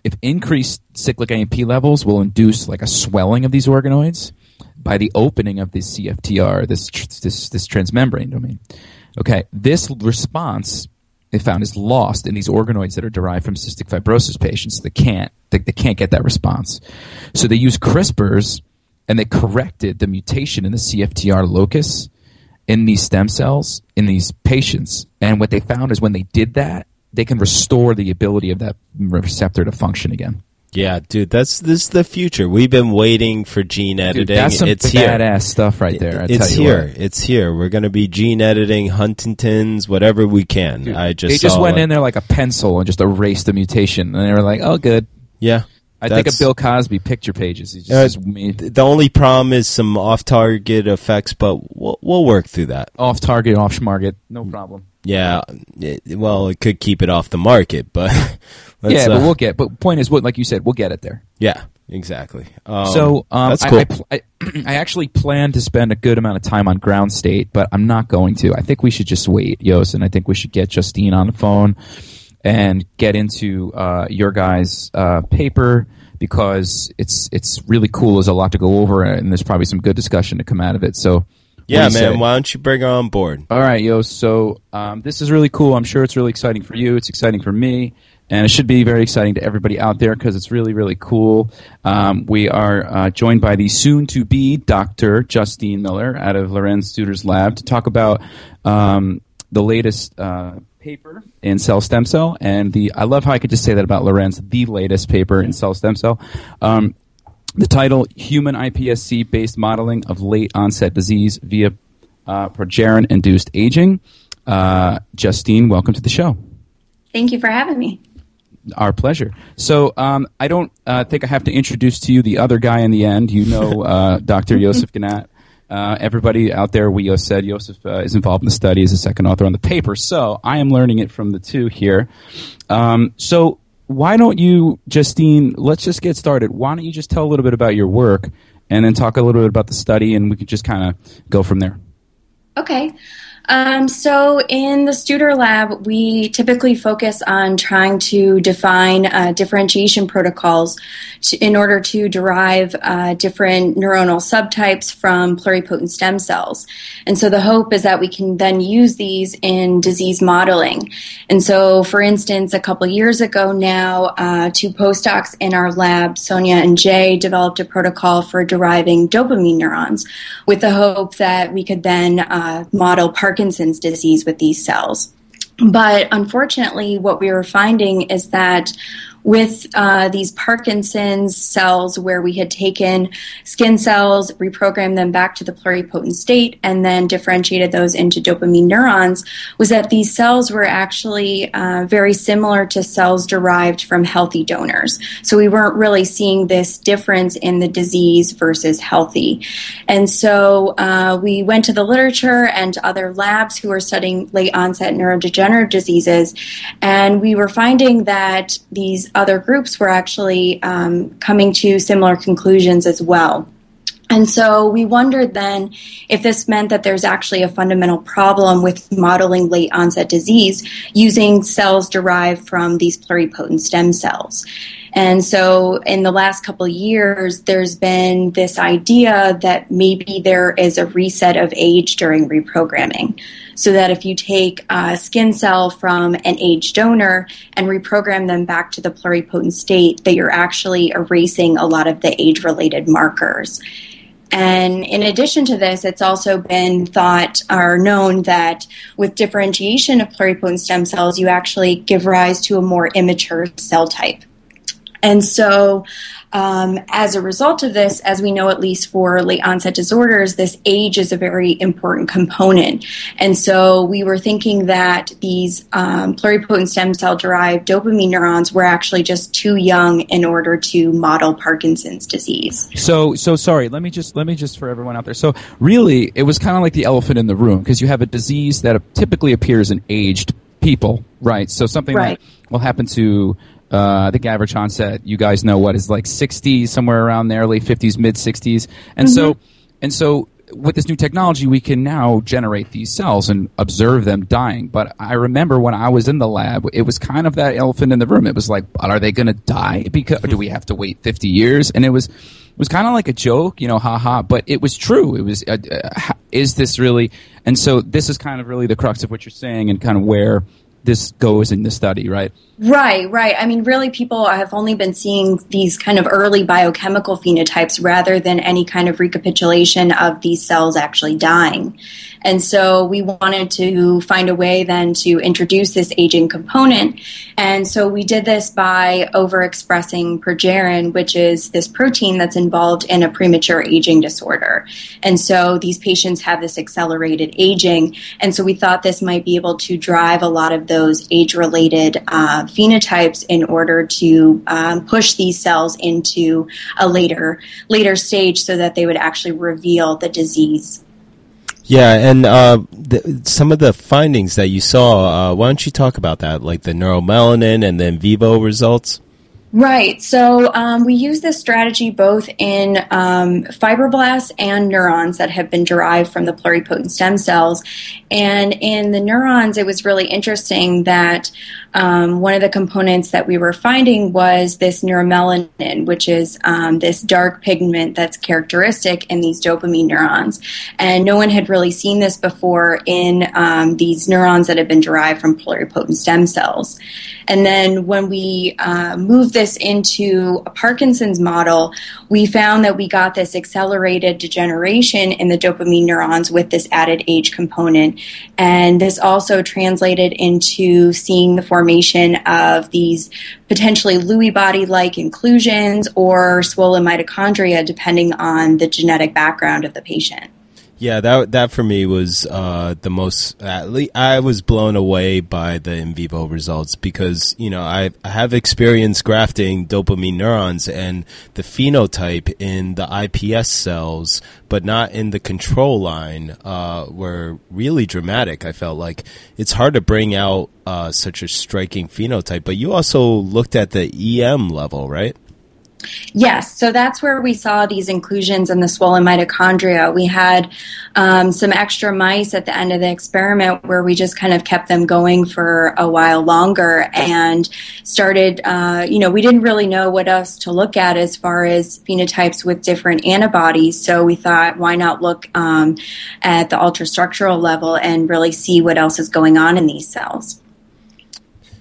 If increased cyclic AMP levels will induce like a swelling of these organoids by the opening of this CFTR, this this this transmembrane domain. Okay, this response they found is lost in these organoids that are derived from cystic fibrosis patients. They can't they, they can't get that response, so they use CRISPRs and they corrected the mutation in the CFTR locus. in these stem cells in these patients. And what they found is when they did that, they can restore the ability of that receptor to function again. Yeah, dude, that's this is the future. We've been waiting for gene editing. Dude, that's some it's badass here. stuff right there. I it's tell you here. what. It's here. We're going to be gene editing Huntingtons, whatever we can. Dude, I just they just went a- in there like a pencil and just erased the mutation, and they were like, "Oh, good." Yeah, I think of that's- Bill Cosby picture pages. He just Uh, The only problem is some off-target effects, but we'll, we'll work through that. off target, off schmarget, no problem. Yeah, it, well, it could keep it off the market, but yeah, uh, but we'll get. But point is, what like you said, we'll get it there. yeah, exactly. Um, so um, that's I- cool. I, pl- I, I actually plan to spend a good amount of time on ground state, but I'm not going to. I think we should just wait, Yos, and I think we should get Justine on the phone and get into uh, your guys' uh, paper because it's it's really cool. There's a lot to go over, and there's probably some good discussion to come out of it. So. yeah, man. say? Why don't you bring her on board? All right, yo. So um, this is really cool. I'm sure it's really exciting for you. It's exciting for me, and it should be very exciting to everybody out there because it's really, really cool. Um, we are uh, joined by the soon-to-be Dr. Justine Miller out of Lorenz Studer's lab to talk about um, the latest uh, paper in cell stem cell, and the I love how I could just say that about Lorenz, the latest paper in cell stem cell. Um, the title Human iPSC Based Modeling of Late Onset Disease via uh, Progerin Induced Aging. Uh, Justine, welcome to the show. Thank you for having me. Our pleasure. So, um, I don't uh, think I have to introduce to you the other guy in the end. You know uh, Dr. Yosef Ganat. Uh, everybody out there, we said Joseph uh, is involved in the study as a second author on the paper. So, I am learning it from the two here. Um, so, why don't you, Justine, let's just get started. Why don't you just tell a little bit about your work and then talk a little bit about the study and we could just kind of go from there. Okay. Um, so in the Studer lab, we typically focus on trying to define uh, differentiation protocols to, in order to derive uh, different neuronal subtypes from pluripotent stem cells. And so the hope is that we can then use these in disease modeling. And so, for instance, a couple years ago now, uh, two postdocs in our lab, Sonia and Jay, developed a protocol for deriving dopamine neurons with the hope that we could then uh, model Parkinson's disease with these cells. But unfortunately, what we were finding is that with uh, these Parkinson's cells, where we had taken skin cells, reprogrammed them back to the pluripotent state, and then differentiated those into dopamine neurons, was that these cells were actually uh, very similar to cells derived from healthy donors. So we weren't really seeing this difference in the disease versus healthy. And so uh, we went to the literature and other labs who are studying late onset neurodegenerative diseases, and we were finding that these other groups were actually um, coming to similar conclusions as well. And so we wondered then if this meant that there's actually a fundamental problem with modeling late onset disease using cells derived from these pluripotent stem cells. And so in the last couple years, there's been this idea that maybe there is a reset of age during reprogramming. So that if you take a skin cell from an age donor and reprogram them back to the pluripotent state, that you're actually erasing a lot of the age related markers. And in addition to this, it's also been thought or known that with differentiation of pluripotent stem cells, you actually give rise to a more immature cell type. And so, um, as a result of this, as we know, at least for late onset disorders, this age is a very important component. And so, we were thinking that these um, pluripotent stem cell derived dopamine neurons were actually just too young in order to model Parkinson's disease. So, so sorry. Let me just let me just for everyone out there. So, really, it was kind of like the elephant in the room because you have a disease that typically appears in aged people, right? So, something Right. that will happen to. Uh, I think average onset, you guys know what is like 60, somewhere around there, late 50s, mid 60s, and so, and so with this new technology, we can now generate these cells and observe them dying. But I remember when I was in the lab, it was kind of that elephant in the room. It was like, are they going to die? Because do we have to wait 50 years? And it was, it was kind of like a joke, you know, haha. But it was true. It was, uh, uh, is this really? And so this is kind of really the crux of what you're saying, and kind of where this goes in the study, right? Right, right. I mean, really, people have only been seeing these kind of early biochemical phenotypes rather than any kind of recapitulation of these cells actually dying. And so we wanted to find a way then to introduce this aging component. And so we did this by overexpressing progerin, which is this protein that's involved in a premature aging disorder. And so these patients have this accelerated aging. And so we thought this might be able to drive a lot of those age related uh, phenotypes in order to um, push these cells into a later later stage so that they would actually reveal the disease. Yeah, and uh, the, some of the findings that you saw, uh, why don't you talk about that, like the neuromelanin and the in vivo results? Right. So um, we use this strategy both in um, fibroblasts and neurons that have been derived from the pluripotent stem cells. And in the neurons, it was really interesting that um, one of the components that we were finding was this neuromelanin, which is um, this dark pigment that's characteristic in these dopamine neurons. And no one had really seen this before in um, these neurons that have been derived from pluripotent stem cells. And then when we uh, moved this into a Parkinson's model, we found that we got this accelerated degeneration in the dopamine neurons with this added age component. And this also translated into seeing the formation formation of these potentially Lewy body like inclusions or swollen mitochondria, depending on the genetic background of the patient. Yeah, that that for me was uh, the most. At least I was blown away by the in vivo results because you know I, I have experienced grafting dopamine neurons and the phenotype in the iPS cells, but not in the control line, uh, were really dramatic. I felt like it's hard to bring out uh, such a striking phenotype. But you also looked at the EM level, right? Yes, so that's where we saw these inclusions in the swollen mitochondria. We had um, some extra mice at the end of the experiment where we just kind of kept them going for a while longer and started, uh, you know, we didn't really know what else to look at as far as phenotypes with different antibodies. So we thought, why not look um, at the ultrastructural level and really see what else is going on in these cells?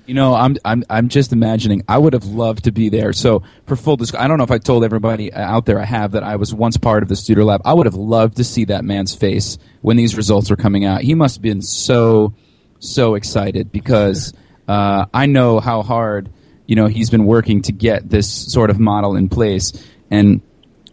You know, I'm I'm I'm just imagining. I would have loved to be there. So, for full disclosure, I don't know if I told everybody out there I have that I was once part of the Studer Lab. I would have loved to see that man's face when these results were coming out. He must have been so so excited because uh, I know how hard you know he's been working to get this sort of model in place, and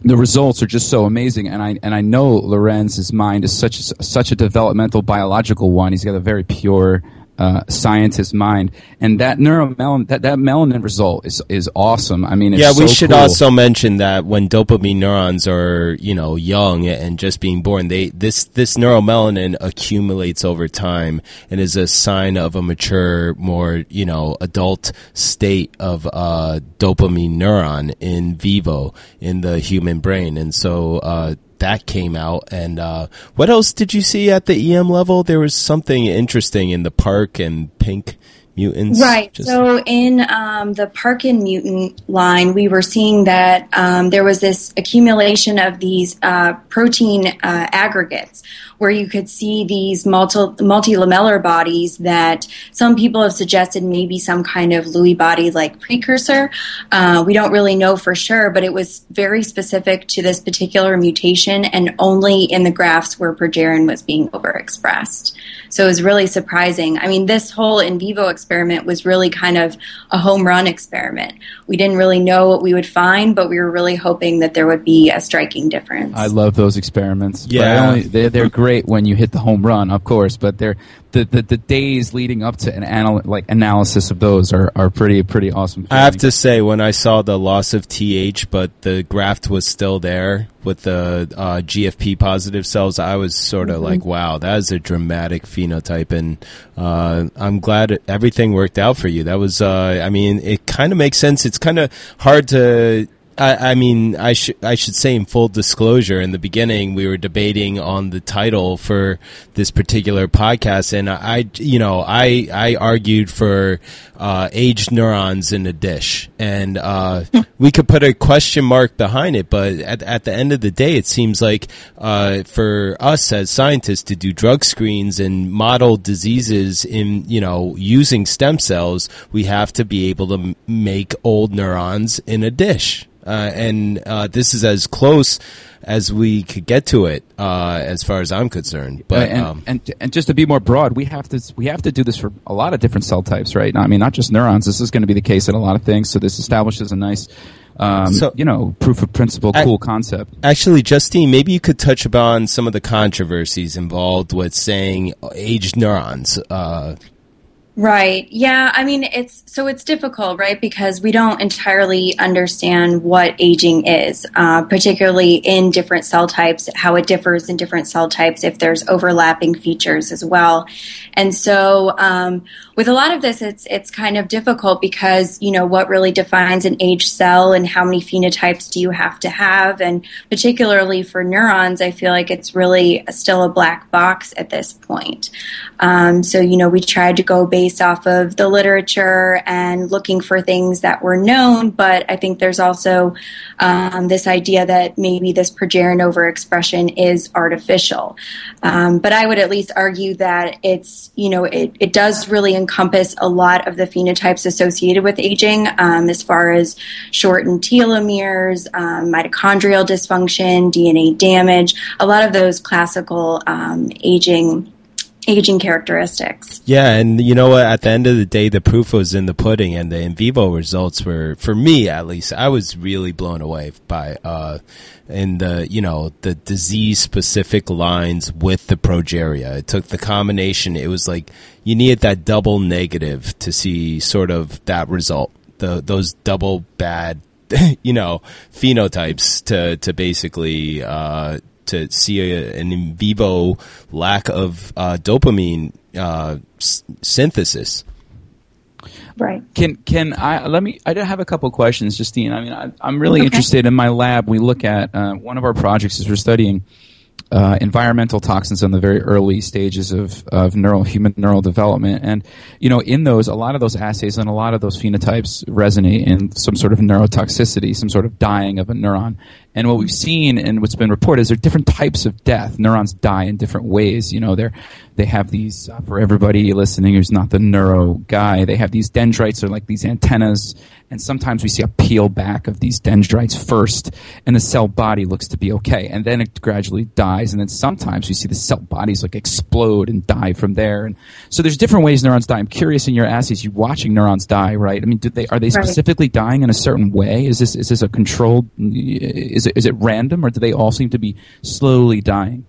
the results are just so amazing. And I and I know Lorenz's mind is such such a developmental biological one. He's got a very pure uh, scientist mind, and that neuromelanin that, that melanin result is is awesome. I mean, yeah, we so should cool. also mention that when dopamine neurons are you know young and just being born, they this this neuromelanin accumulates over time and is a sign of a mature, more you know adult state of uh, dopamine neuron in vivo in the human brain, and so. Uh, that came out. And uh, what else did you see at the EM level? There was something interesting in the park and pink mutants. Right. Just... So in um, the Parkin mutant line, we were seeing that um, there was this accumulation of these uh, protein uh, aggregates where you could see these multi multilamellar bodies that some people have suggested maybe some kind of Lewy body like precursor. Uh, we don't really know for sure, but it was very specific to this particular mutation and only in the grafts where progerin was being overexpressed. So it was really surprising. I mean, this whole in vivo experiment was really kind of a home run experiment. We didn't really know what we would find, but we were really hoping that there would be a striking difference. I love those experiments. Yeah. Only, they're, they're great when you hit the home run, of course, but they're the, the, the days leading up to an anal- like analysis of those are, are pretty pretty awesome. I have to say, when I saw the loss of TH, but the graft was still there with the uh, GFP positive cells, I was sort of mm-hmm. like, wow, that is a dramatic phenotype, and uh, I'm glad everything worked out for you. That was, uh, I mean, it kind of makes sense. It's kind of hard to I, I, mean, I should I should say in full disclosure, in the beginning, we were debating on the title for this particular podcast, and I, you know, I I argued for uh, aged neurons in a dish, and uh, we could put a question mark behind it, but at at the end of the day, it seems like uh, for us as scientists to do drug screens and model diseases in you know using stem cells, we have to be able to m- make old neurons in a dish. Uh, and uh, this is as close as we could get to it, uh, as far as I'm concerned. But and, um, and and just to be more broad, we have to we have to do this for a lot of different cell types, right? I mean, not just neurons. This is going to be the case in a lot of things. So this establishes a nice. Um, so, you know, proof of principle, cool I, concept. Actually, Justine, maybe you could touch upon some of the controversies involved with saying aged neurons. Uh, Right. Yeah. I mean, it's so it's difficult, right? Because we don't entirely understand what aging is, uh, particularly in different cell types, how it differs in different cell types, if there's overlapping features as well. And so, um, with a lot of this, it's it's kind of difficult because you know what really defines an aged cell and how many phenotypes do you have to have, and particularly for neurons, I feel like it's really still a black box at this point. Um, so you know, we tried to go based off of the literature and looking for things that were known, but I think there's also um, this idea that maybe this progerin overexpression is artificial. Um, but I would at least argue that it's you know it, it does really encompass a lot of the phenotypes associated with aging, um, as far as shortened telomeres, um, mitochondrial dysfunction, DNA damage, a lot of those classical um, aging aging characteristics. Yeah, and you know what? At the end of the day, the proof was in the pudding, and the in vivo results were, for me at least, I was really blown away by uh, in the you know the disease specific lines with the progeria. It took the combination. It was like you needed that double negative to see sort of that result. The those double bad you know phenotypes to to basically uh, to see a, an in vivo lack of uh, dopamine uh, s- synthesis. Right. Can can I let me? I do have a couple questions, Justine. I mean, I, am really okay. interested in my lab. We look at uh, one of our projects is we're studying uh, environmental toxins in the very early stages of, of neural human neural development. And you know, in those, a lot of those assays and a lot of those phenotypes resonate in some sort of neurotoxicity, some sort of dying of a neuron. And what we've seen and what's been reported is there are different types of death. Neurons die in different ways. You know, they're they have these uh, for everybody listening who's not the neuro guy. They have these dendrites, are like these antennas, and sometimes we see a peel back of these dendrites first, and the cell body looks to be okay, and then it gradually dies, and then sometimes we see the cell bodies like explode and die from there. And so there's different ways neurons die. I'm curious in your assays, you watching neurons die, right? I mean, did they are they specifically dying in a certain way? Is this is this a controlled? Is it is it random, or do they all seem to be slowly dying?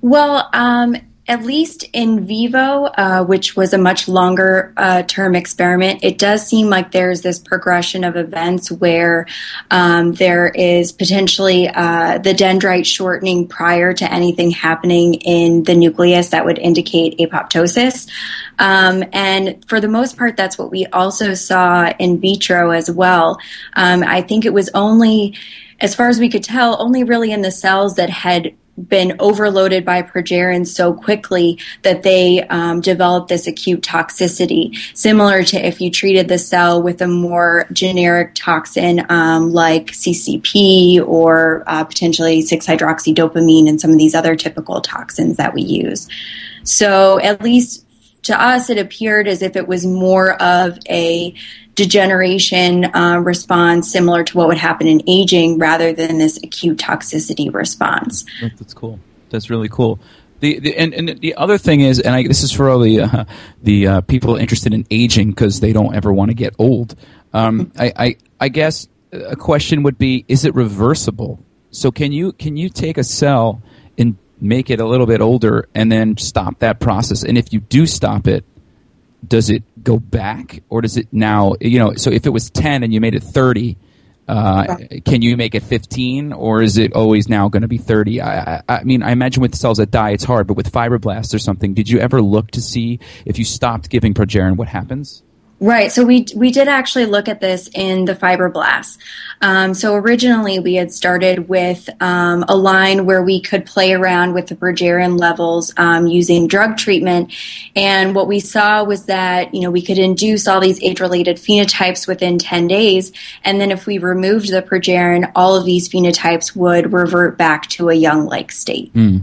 Well, um, at least in vivo, uh, which was a much longer uh, term experiment, it does seem like there's this progression of events where um, there is potentially uh, the dendrite shortening prior to anything happening in the nucleus that would indicate apoptosis. Um, and for the most part, that's what we also saw in vitro as well. Um, I think it was only as far as we could tell, only really in the cells that had been overloaded by progerin so quickly that they um, developed this acute toxicity, similar to if you treated the cell with a more generic toxin um, like CCP or uh, potentially 6-hydroxydopamine and some of these other typical toxins that we use. So at least to us, it appeared as if it was more of a degeneration uh, response similar to what would happen in aging rather than this acute toxicity response. That's cool. That's really cool. The, the and, and the other thing is, and I, this is for all the uh, the uh, people interested in aging because they don't ever want to get old. Um, I, I I guess a question would be: Is it reversible? So can you can you take a cell and make it a little bit older and then stop that process? And if you do stop it, does it go back or does it now you know so if it was 10 and you made it 30 uh, can you make it 15 or is it always now going to be 30 I, I, I, mean i imagine with cells that die it's hard but with fibroblasts or something did you ever look to see if you stopped giving progerin what happens Right. So we we did actually look at this in the fibroblasts. Um, so originally we had started with um, a line where we could play around with the progerin levels um, using drug treatment, and what we saw was that you know we could induce all these age-related phenotypes within 10 days, and then if we removed the progerin, all of these phenotypes would revert back to a young-like state. Mm.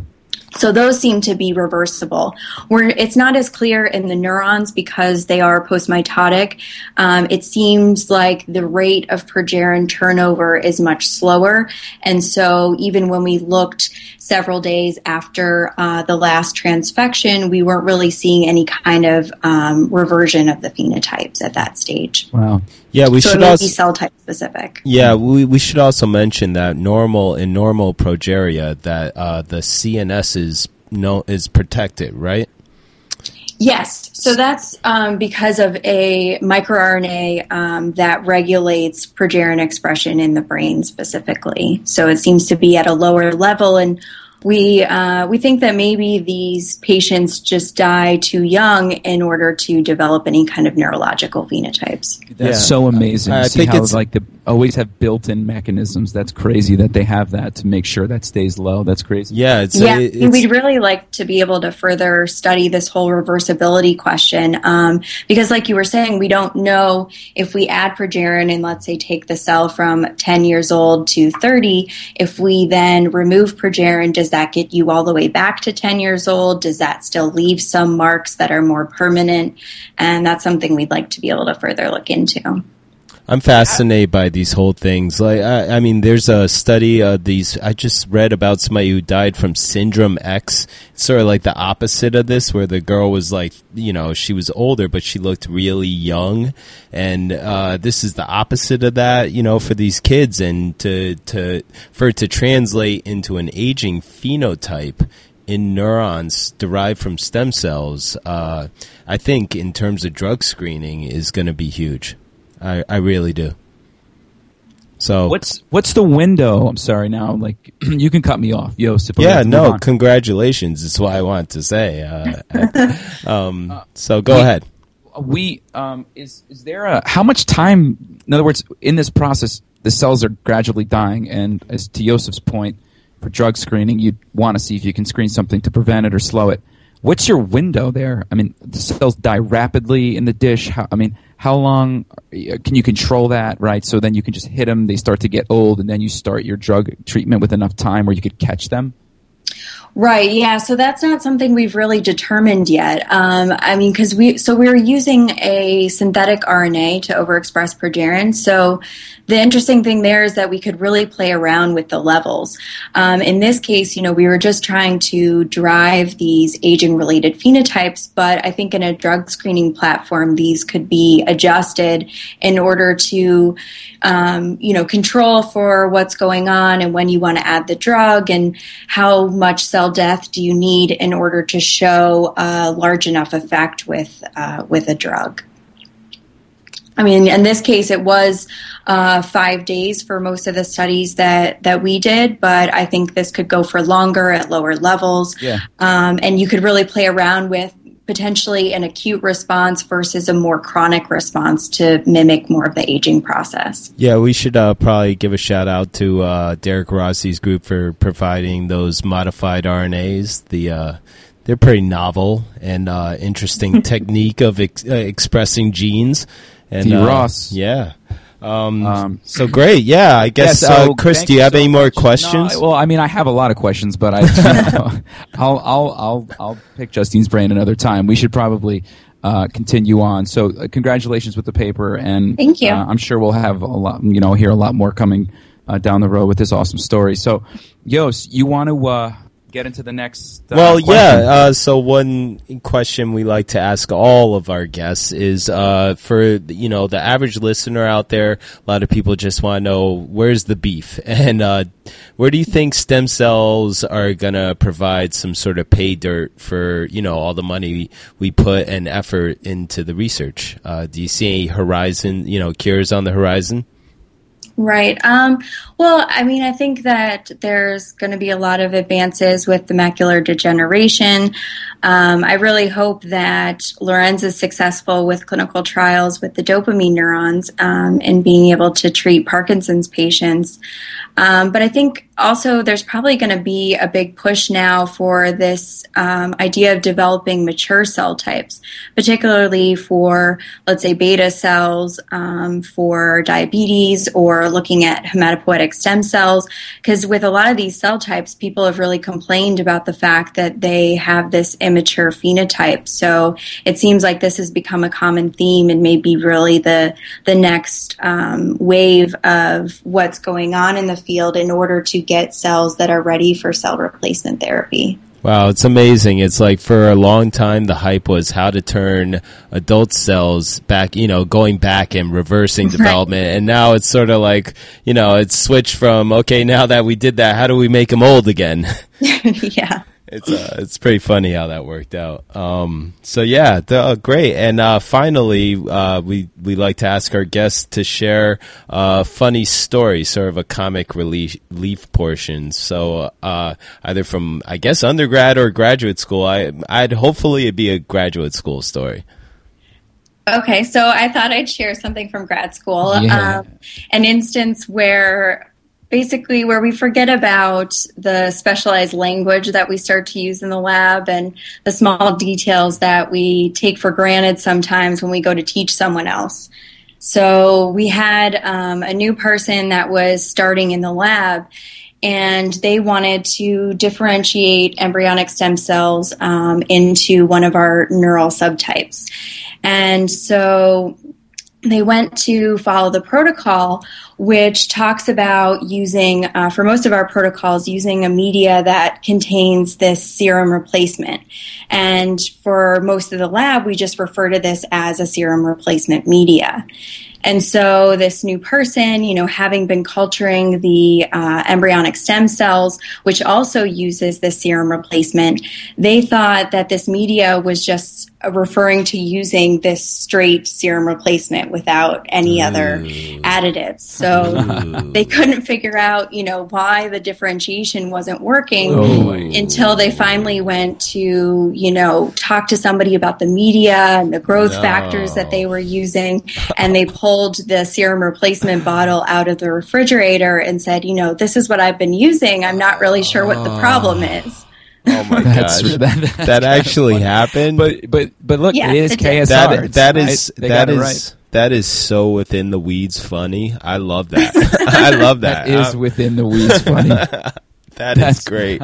So those seem to be reversible. Where it's not as clear in the neurons because they are postmitotic. Um, it seems like the rate of progerin turnover is much slower, and so even when we looked several days after uh, the last transfection, we weren't really seeing any kind of um, reversion of the phenotypes at that stage. Wow. Yeah, we so should also be cell type specific. Yeah, we we should also mention that normal in normal progeria that uh, the CNS is no is protected, right? Yes. So that's um, because of a microRNA um, that regulates progerin expression in the brain specifically. So it seems to be at a lower level, and we uh, we think that maybe these patients just die too young in order to develop any kind of neurological phenotypes. That's yeah. so amazing. I, I See think how it's like the always have built-in mechanisms. That's crazy that they have that to make sure that stays low. That's crazy. Yeah, it's, yeah. It's, we'd really like to be able to further study this whole reversibility question um, because, like you were saying, we don't know if we add progerin and let's say take the cell from 10 years old to 30. If we then remove progerin, does that get you all the way back to 10 years old? Does that still leave some marks that are more permanent? And that's something we'd like to be able to further look into. I'm fascinated by these whole things. Like, I, I mean, there's a study of these. I just read about somebody who died from syndrome X. Sort of like the opposite of this, where the girl was like, you know, she was older, but she looked really young. And uh, this is the opposite of that, you know, for these kids, and to to for it to translate into an aging phenotype in neurons derived from stem cells, uh, I think in terms of drug screening is going to be huge. I, I really do. So what's what's the window? I'm sorry now. Like you can cut me off, Joseph. Yeah, no, congratulations. Is what I want to say. Uh, um, uh, so go we, ahead. We um, is is there a how much time? In other words, in this process, the cells are gradually dying, and as to Joseph's point, for drug screening, you'd want to see if you can screen something to prevent it or slow it. What's your window there? I mean, the cells die rapidly in the dish. How, I mean, how long uh, can you control that, right? So then you can just hit them, they start to get old, and then you start your drug treatment with enough time where you could catch them? Right. Yeah. So that's not something we've really determined yet. Um, I mean, because we so we are using a synthetic RNA to overexpress progerin. So the interesting thing there is that we could really play around with the levels. Um, in this case, you know, we were just trying to drive these aging-related phenotypes, but I think in a drug screening platform, these could be adjusted in order to, um, you know, control for what's going on and when you want to add the drug and how much cell death do you need in order to show a large enough effect with uh, with a drug. I mean, in this case, it was uh, five days for most of the studies that that we did, but I think this could go for longer at lower levels. Yeah. Um, and you could really play around with potentially an acute response versus a more chronic response to mimic more of the aging process. Yeah, we should uh, probably give a shout out to uh, Derek Rossi's group for providing those modified RNAs. The uh, they're pretty novel and uh, interesting technique of ex- uh, expressing genes. And D. Uh, Ross, yeah. Um, um, so great, yeah. I guess, yeah, so uh, Chris, do you have so any more much. questions? No, well, I mean, I have a lot of questions, but I, I'll, I'll, I'll, I'll pick Justine's brain another time. We should probably uh, continue on. So, uh, congratulations with the paper, and thank you. Uh, I'm sure we'll have a lot, you know, hear a lot more coming uh, down the road with this awesome story. So, Yos, you want to uh, get into the next? Uh, well, question? yeah. Uh, so one question we like to ask all of our guests is uh, for you know the average listener out there. A lot of people just want to know where's the beef, and uh, where do you think stem cells are gonna provide some sort of pay dirt for you know all the money we put and effort into the research? Uh, do you see any horizon? You know, cures on the horizon? Right. Um, well, I mean, I think that there's going to be a lot of advances with the macular degeneration. Um, I really hope that Lorenz is successful with clinical trials with the dopamine neurons um, and being able to treat Parkinson's patients. Um, but I think also there's probably going to be a big push now for this um, idea of developing mature cell types, particularly for, let's say, beta cells um, for diabetes or looking at hematopoietic stem cells. Because with a lot of these cell types, people have really complained about the fact that they have this immature phenotype. So it seems like this has become a common theme and may be really the the next um, wave of what's going on in the field in order to get cells that are ready for cell replacement therapy. Wow, it's amazing. It's like for a long time the hype was how to turn adult cells back, you know, going back and reversing development. Right. And now it's sort of like, you know, it's switched from, okay, now that we did that, how do we make them old again? yeah it's uh, it's pretty funny how that worked out. Um, so yeah, the, uh, great. And uh, finally, uh, we we like to ask our guests to share a uh, funny story, sort of a comic relief, relief portion. So uh, either from I guess undergrad or graduate school. I I'd hopefully it'd be a graduate school story. Okay, so I thought I'd share something from grad school. Yeah. Um, an instance where basically where we forget about the specialized language that we start to use in the lab and the small details that we take for granted sometimes when we go to teach someone else. So we had um, a new person that was starting in the lab and they wanted to differentiate embryonic stem cells um, into one of our neural subtypes. And so they went to follow the protocol, which talks about using, uh, for most of our protocols, using a media that contains this serum replacement. And for most of the lab, we just refer to this as a serum replacement media. And so this new person, you know, having been culturing the uh, embryonic stem cells, which also uses the serum replacement, they thought that this media was just Uh, referring to using this straight serum replacement without any other mm. additives. So mm. they couldn't figure out, you know, why the differentiation wasn't working oh. until they finally went to, you know, talk to somebody about the media and the growth no. factors that they were using. And they pulled the serum replacement bottle out of the refrigerator and said, you know, this is what I've been using. I'm not really sure what the problem ah. is. Oh my gosh, that, that, that actually funny. happened. But but but look, yeah, it is KSR. That, that is right? that is right. that is so within the weeds funny. I love that. I love that. That is um, within the weeds funny. That is great.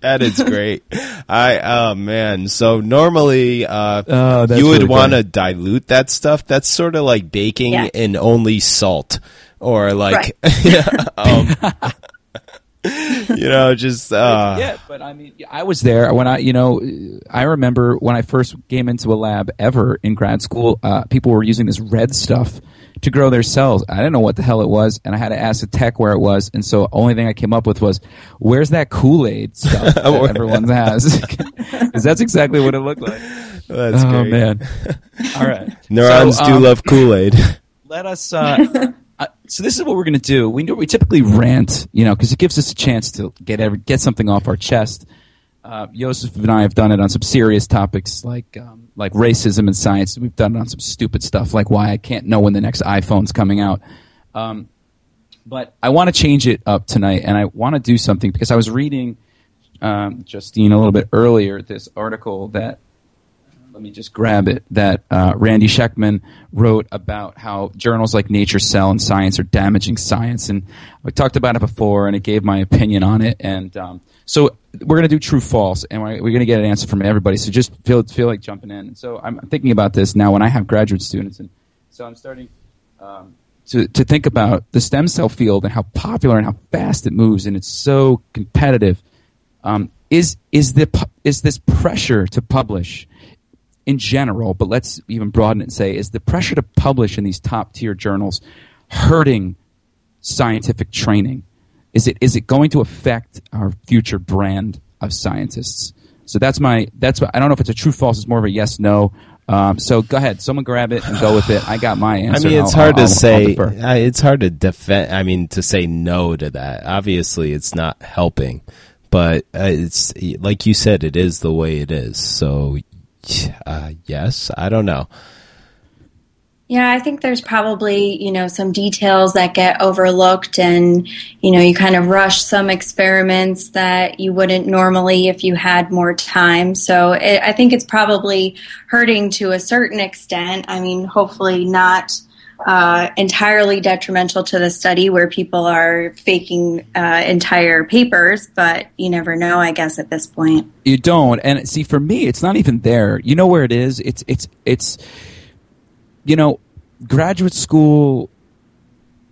that is great. I oh man. So normally uh, oh, you would really want to dilute that stuff. That's sort of like baking yeah. in only salt or like right. um, you know, just uh... yeah. But I mean, I was there when I, you know, I remember when I first came into a lab ever in grad school. Uh, people were using this red stuff to grow their cells. I didn't know what the hell it was, and I had to ask the tech where it was. And so, only thing I came up with was, "Where's that Kool Aid stuff that everyone has?" Because that's exactly what it looked like. That's oh great. man! All right, neurons so, um, do love Kool Aid. Let us. Uh, uh, so this is what we're going to do. We we typically rant, you know, because it gives us a chance to get every, get something off our chest. Uh, Joseph and I have done it on some serious topics like um, like racism and science. We've done it on some stupid stuff like why I can't know when the next iPhone's coming out. Um, but I want to change it up tonight, and I want to do something because I was reading um, Justine a little bit earlier this article that let me just grab it, that uh, Randy Schekman wrote about how journals like Nature Cell and Science are damaging science. And we talked about it before, and it gave my opinion on it. And um, so we're going to do true false, and we're, to get an answer from everybody. So just feel feel like jumping in. So I'm thinking about this now when I have graduate students, and so I'm starting. Um, to, to think about the stem cell field and how popular and how fast it moves, and it's so competitive. Um, is is the is this pressure to publish in general, but let's even broaden it and say, is the pressure to publish in these top tier journals hurting scientific training? Is it is it going to affect our future brand of scientists? So that's my that's what, I don't know if it's a true false. It's more of a yes no. Um, so go ahead, someone grab it and go with it. I got my answer. I mean, it's I'll- hard I'll- to I'll say. uh, It's hard to defend. I mean, to say no to that. Obviously, it's not helping. But uh, it's like you said, it is the way it is. So, uh, yes, I don't know. Yeah, I think there's probably, you know, some details that get overlooked and, you know, you kind of rush some experiments that you wouldn't normally if you had more time. So it, I think it's probably hurting to a certain extent. I mean, hopefully not uh, entirely detrimental to the study where people are faking uh, entire papers, but you never know, I guess, at this point. You don't. And see, for me, it's not even there. You know where it is? It's it's it's you know, graduate school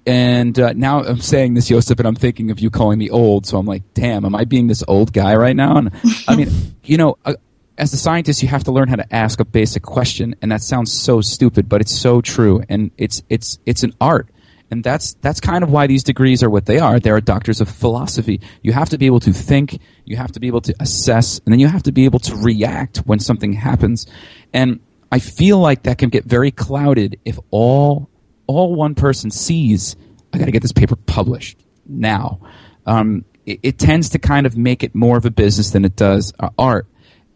and uh, now I'm saying this, Joseph, and I'm thinking of you calling me old. So I'm like, damn, am I being this old guy right now? And I mean, you know, uh, as a scientist, you have to learn how to ask a basic question, and that sounds so stupid, but it's so true, and it's it's it's an art, and that's that's kind of why these degrees are what they are. They're doctors of philosophy. You have to be able to think, you have to be able to assess, and then you have to be able to react when something happens, and I feel like that can get very clouded if all all one person sees. I got to get this paper published now. Um, it, it tends to kind of make it more of a business than it does uh, art,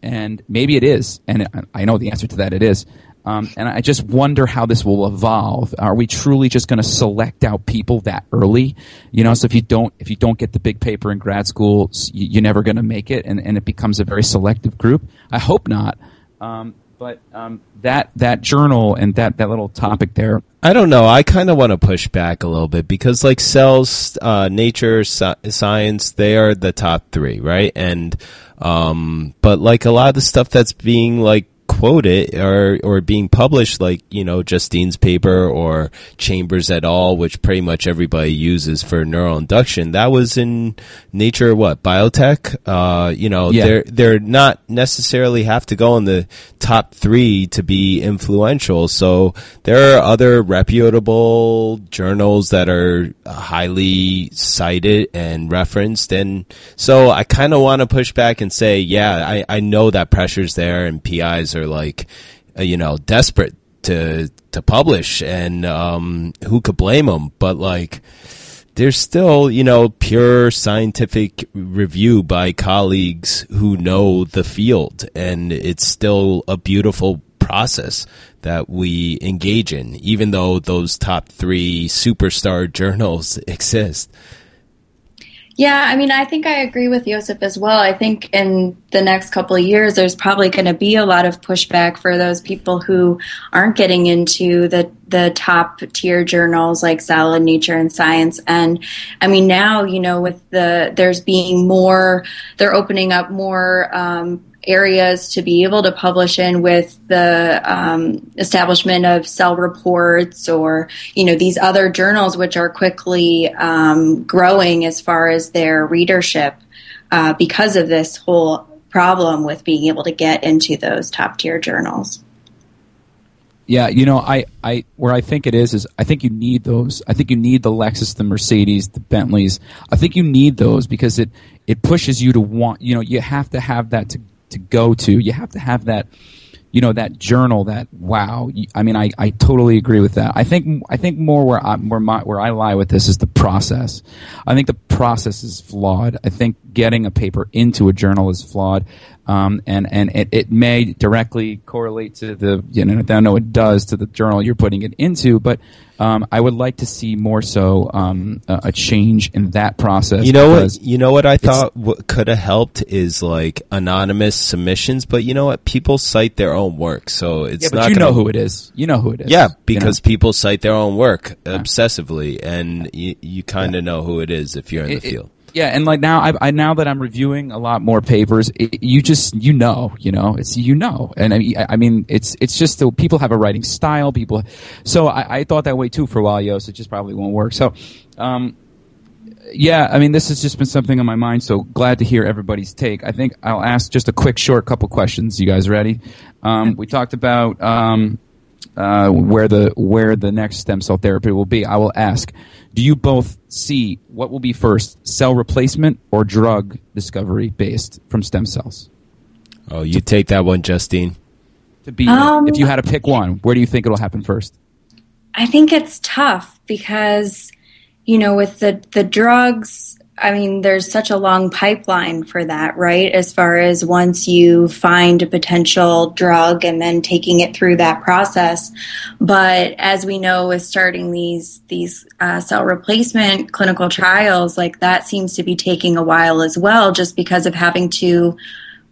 and maybe it is. And I- know the answer to that. It is. Um, and I just wonder how this will evolve. Are we truly just going to select out people that early? You know, so if you don't if you don't get the big paper in grad school, you- you're never going to make it, and, and it becomes a very selective group. I hope not. Um, but um, that that journal and that that little topic there, I don't know. I kind of want to push back a little bit because, like, cells, uh, nature, sci- science, they are the top three, right? And, um, but like a lot of the stuff that's being like quoted or or being published, like you know Justine's paper or Chambers et al., which pretty much everybody uses for neural induction, that was in Nature. What biotech? Uh, you know, Yeah. they're they're not necessarily have to go in the top three to be influential. So there are other reputable journals that are highly cited and referenced. And so I kind of want to push back and say, yeah, I, I know that pressure's there and PIs are like, uh, you know, desperate to, to publish and, um, who could blame them? But like, there's still, you know, pure scientific review by colleagues who know the field, and it's still a beautiful process that we engage in, even though those top three superstar journals exist. Yeah, I mean, I think I agree with Joseph as well. I think in the next couple of years, there's probably going to be a lot of pushback for those people who aren't getting into the the top tier journals like and Nature and Science. And I mean, now you know, with the there's being more, they're opening up more. Um, areas to be able to publish in with the um, establishment of cell reports or you know these other journals which are quickly um, growing as far as their readership uh, because of this whole problem with being able to get into those top tier journals Yeah, you know, I, I, where I think it is is I think you need those. I think you need the Lexus, the Mercedes, the Bentleys. I think you need those because it, it pushes you to want. You know, you have to have that to to go to. You have to have that. You know that journal. That wow. I mean, I, I totally agree with that. I think I think more where I where my where I lie with this is the process. I think the process is flawed. I think getting a paper into a journal is flawed, um, and and it, it may directly correlate to the you know I know it does to the journal you're putting it into, but um, I would like to see more so um, a, a change in that process. You know what? You know what I thought w- could have helped is like anonymous submissions, but you know what? People cite their own work, so it's Yeah, but not you know gonna- who it is. You know who it is. Yeah, you know? because people cite their own work obsessively, and you, you kind of know who it is if you're in It- the it- field. Yeah, and like now, I, I now that I'm reviewing a lot more papers, it, you just you know, you know, it's you know, and I mean, I, mean, it's it's just the people have a writing style. People, so I, I thought that way too for a while, yo. So it just probably won't work. So, um, yeah, I mean, this has just been something on my mind. So glad to hear everybody's take. I think I'll ask just a quick, short couple questions. You guys ready? Um, we talked about um, uh, where the where the next stem cell therapy will be. I will ask: Do you both see what will be first, cell replacement or drug discovery based from stem cells? Oh, you take that one, Justine. to be? Um, if you had to pick one, where do you think it'll happen first? I think it's tough because, you know, with the the drugs I mean, there's such a long pipeline for that, right? As far as once you find a potential drug and then taking it through that process. But as we know, with starting these these uh, cell replacement clinical trials, like that seems to be taking a while as well, just because of having to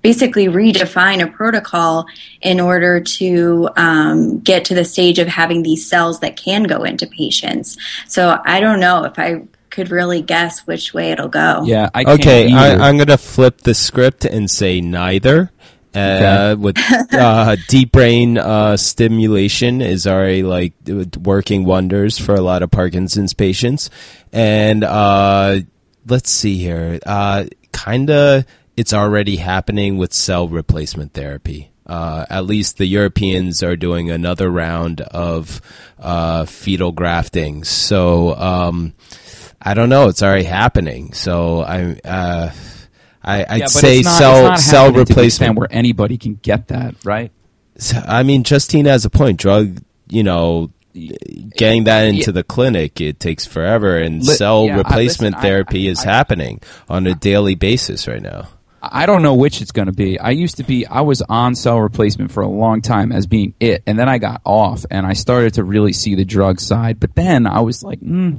basically redefine a protocol in order to um, get to the stage of having these cells that can go into patients. So I don't know if I could really guess which way it'll go. Yeah, I okay. I, am going to flip the script and say neither. Uh, okay. with uh, deep brain uh, stimulation is already like working wonders for a lot of Parkinson's patients, and uh, let's see here, uh, kind of it's already happening with cell replacement therapy. Uh, at least the Europeans are doing another round of fetal grafting. So. Um, I don't know. It's already happening. So I, uh, I, I'd yeah, say not, cell cell replacement where anybody can get that, right? I mean, Justine has a point. Drug, you know, getting that into yeah. the clinic it takes forever, and cell yeah, replacement listen, therapy I, I, is I, happening on a daily basis right now. I don't know which it's going to be. I used to be, I was on cell replacement for a long time as being it, and then I got off, and I started to really see the drug side. But then I was like, hmm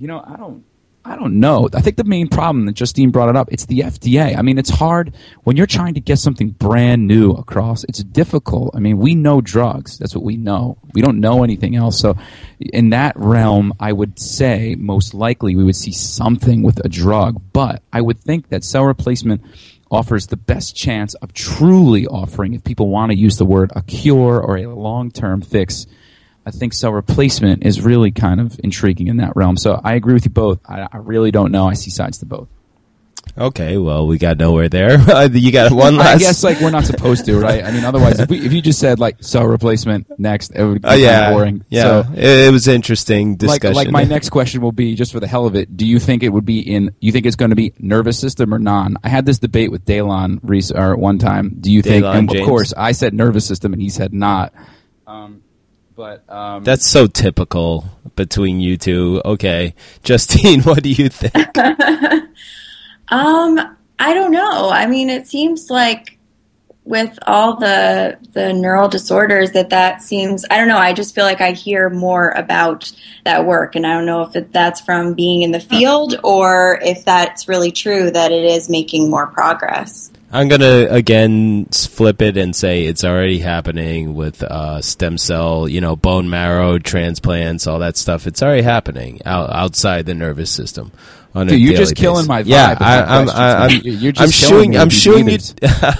you know, I don't. I don't know. I think the main problem that Justine brought it up, it's the FDA. I mean, it's hard when you're trying to get something brand new across. It's difficult. I mean, we know drugs. That's what we know. We don't know anything else. So in that realm, I would say most likely we would see something with a drug, but I would think that cell replacement offers the best chance of truly offering, if people want to use the word, a cure or a long-term fix I think cell replacement is really kind of intriguing in that realm. So I agree with you both. I, I really don't know. I see sides to both. Okay, well, we got nowhere there. you got one last. I guess like we're not supposed to, right? I mean, otherwise, if, we, if you just said like cell replacement next, it would be uh, yeah, boring. Yeah, so, it, was interesting discussion. Like, like my next question will be just for the hell of it: Do you think it would be in? You think it's going to be nervous system or non? I had this debate with Daylon Reese or one time. Do you think? and of course, I said nervous system, and he said not. Um, but um, that's so typical between you two. Okay, Justine, what do you think? um, I don't know. I mean, it seems like with all the the neural disorders that that seems I don't know I just feel like I hear more about that work and I don't know if it, that's from being in the field or if that's really true that it is making more progress. I'm gonna again flip it and say it's already happening with uh, stem cell, you know, bone marrow transplants, all that stuff. It's already happening out, outside the nervous system. Dude, you're just killing my vibe. Yeah, I, am I'm, I'm, I'm shooing. I'm shooing you.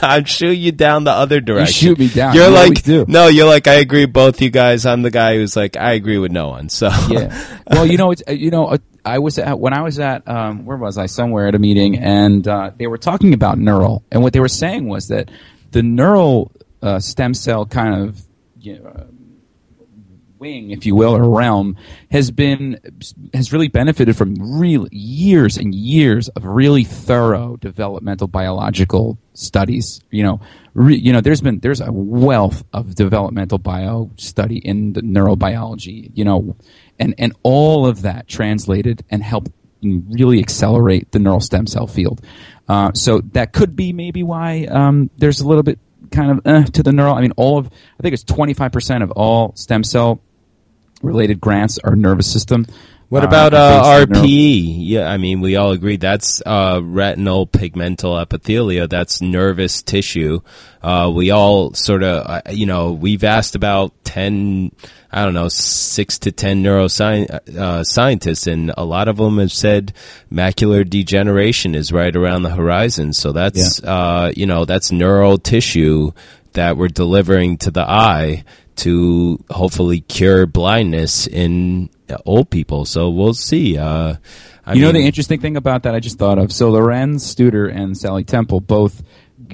I'm shooting you down the other direction. You shoot me down. You're you like, no, you're like, I agree. Both you guys. I'm the guy who's like, I agree with no one. So yeah. Well, you know, it's you know, I was at when I was at um, where was I somewhere at a meeting and uh, they were talking about neural and what they were saying was that the neural uh, stem cell kind of you know, wing, if you will, or realm has been has really benefited from real years and years of really thorough developmental biological studies. You know, re, you know, there's been there's a wealth of developmental bio study in the neurobiology. You know, and and all of that translated and helped really accelerate the neural stem cell field. Uh, so that could be maybe why um, there's a little bit kind of uh, to the neural. I mean, all of I think it's 25 percent of all stem cell related grants are nervous system. What about uh, RPE? Yeah, I mean, we all agree that's uh, retinal pigmental epithelia. That's nervous tissue. Uh, we all sort of, uh, you know, we've asked about 10, I don't know, six to 10 neuroscientists, uh, and a lot of them have said macular degeneration is right around the horizon. So that's, yeah. Uh, you know, that's neural tissue that we're delivering to the eye to hopefully cure blindness in old people. So we'll see. Uh, you mean, know the interesting thing about that I just thought of. So Lorenz Studer and Sally Temple both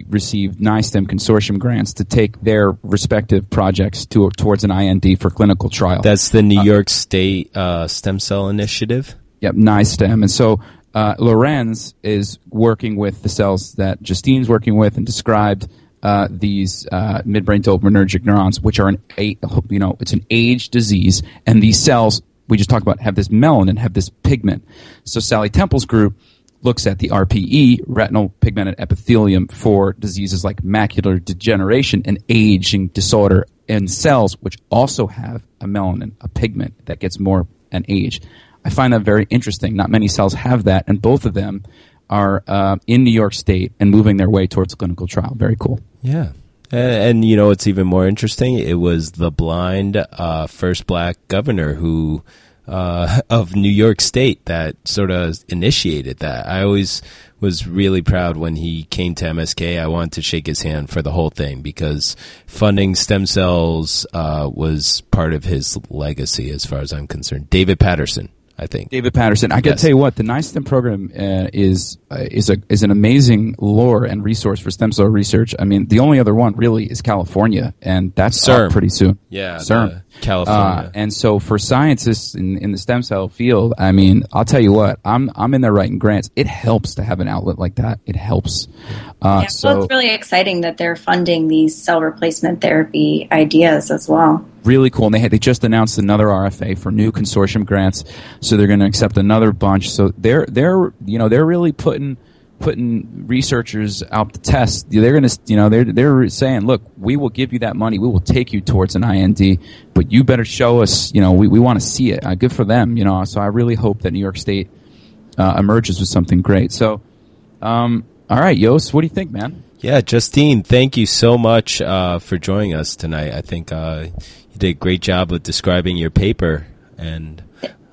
received NYSTEM consortium grants to take their respective projects to, towards an IND for clinical trial. That's the New uh, York State uh, Stem Cell Initiative. Yep, NYSTEM, and so uh, Lorenz is working with the cells that Justine's working with and described uh, these uh, midbrain dopaminergic neurons, which are an a, you know it's an age disease, and these cells we just talked about have this melanin, have this pigment. So Sally Temple's group looks at the RPE, retinal pigmented epithelium, for diseases like macular degeneration and aging disorder in cells which also have a melanin, a pigment that gets more and age. I find that very interesting. Not many cells have that, and both of them are uh, in New York State and moving their way towards a clinical trial. Very cool. Yeah. And, and you know, it's even more interesting. It was the blind uh, first black governor who uh, of New York State that sort of initiated that. I always was really proud when he came to MSK. I wanted to shake his hand for the whole thing because funding stem cells uh, was part of his legacy, as far as I'm concerned. David Paterson. I think David Paterson. I got to Yes. tell you what, the NYSTEM program uh, is is a is an amazing lore and resource for stem cell research. I mean, the only other one really is California, and that's CIRM. pretty soon. Yeah, CIRM, California. Uh, and so for scientists in, in the stem cell field, I mean, I'll tell you what, I'm I'm in there writing grants. It helps to have an outlet like that. It helps. Uh, Yeah, so well, it's really exciting that they're funding these cell replacement therapy ideas as well. really cool. And they had, they just announced another RFA for new consortium grants, so they're going to accept another bunch. So they're they're you know they're really putting putting researchers out to test. They're going to you know they're they're saying, look, we will give you that money, we will take you towards an IND, but you better show us. You know, we we want to see it. Uh, good for them. You know, so I really hope that New York State uh, emerges with something great. So, um, all right, Yost, what do you think, man? Yeah, Justine, thank you so much uh, for joining us tonight. I think uh, you did a great job with describing your paper, and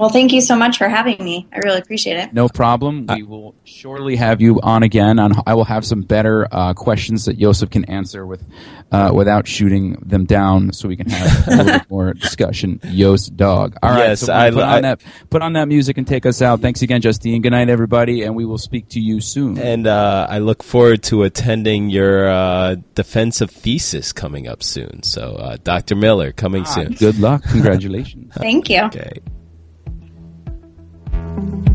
Well, thank you so much for having me. I really appreciate it. No problem. We will surely have you on again. On I will have some better uh, questions that Joseph can answer with uh, without shooting them down, so we can have a little bit more discussion. Yost dog. All right. Yes, so I- put I- on that put on that music and take us out. Thanks again, Justine. Good night, everybody, and we will speak to you soon. and uh, I look forward to attending your uh, defensive thesis coming up soon. So, uh, Dr. Miller, coming Ah, soon. good luck. Congratulations. Thank you. Okay. Thank you.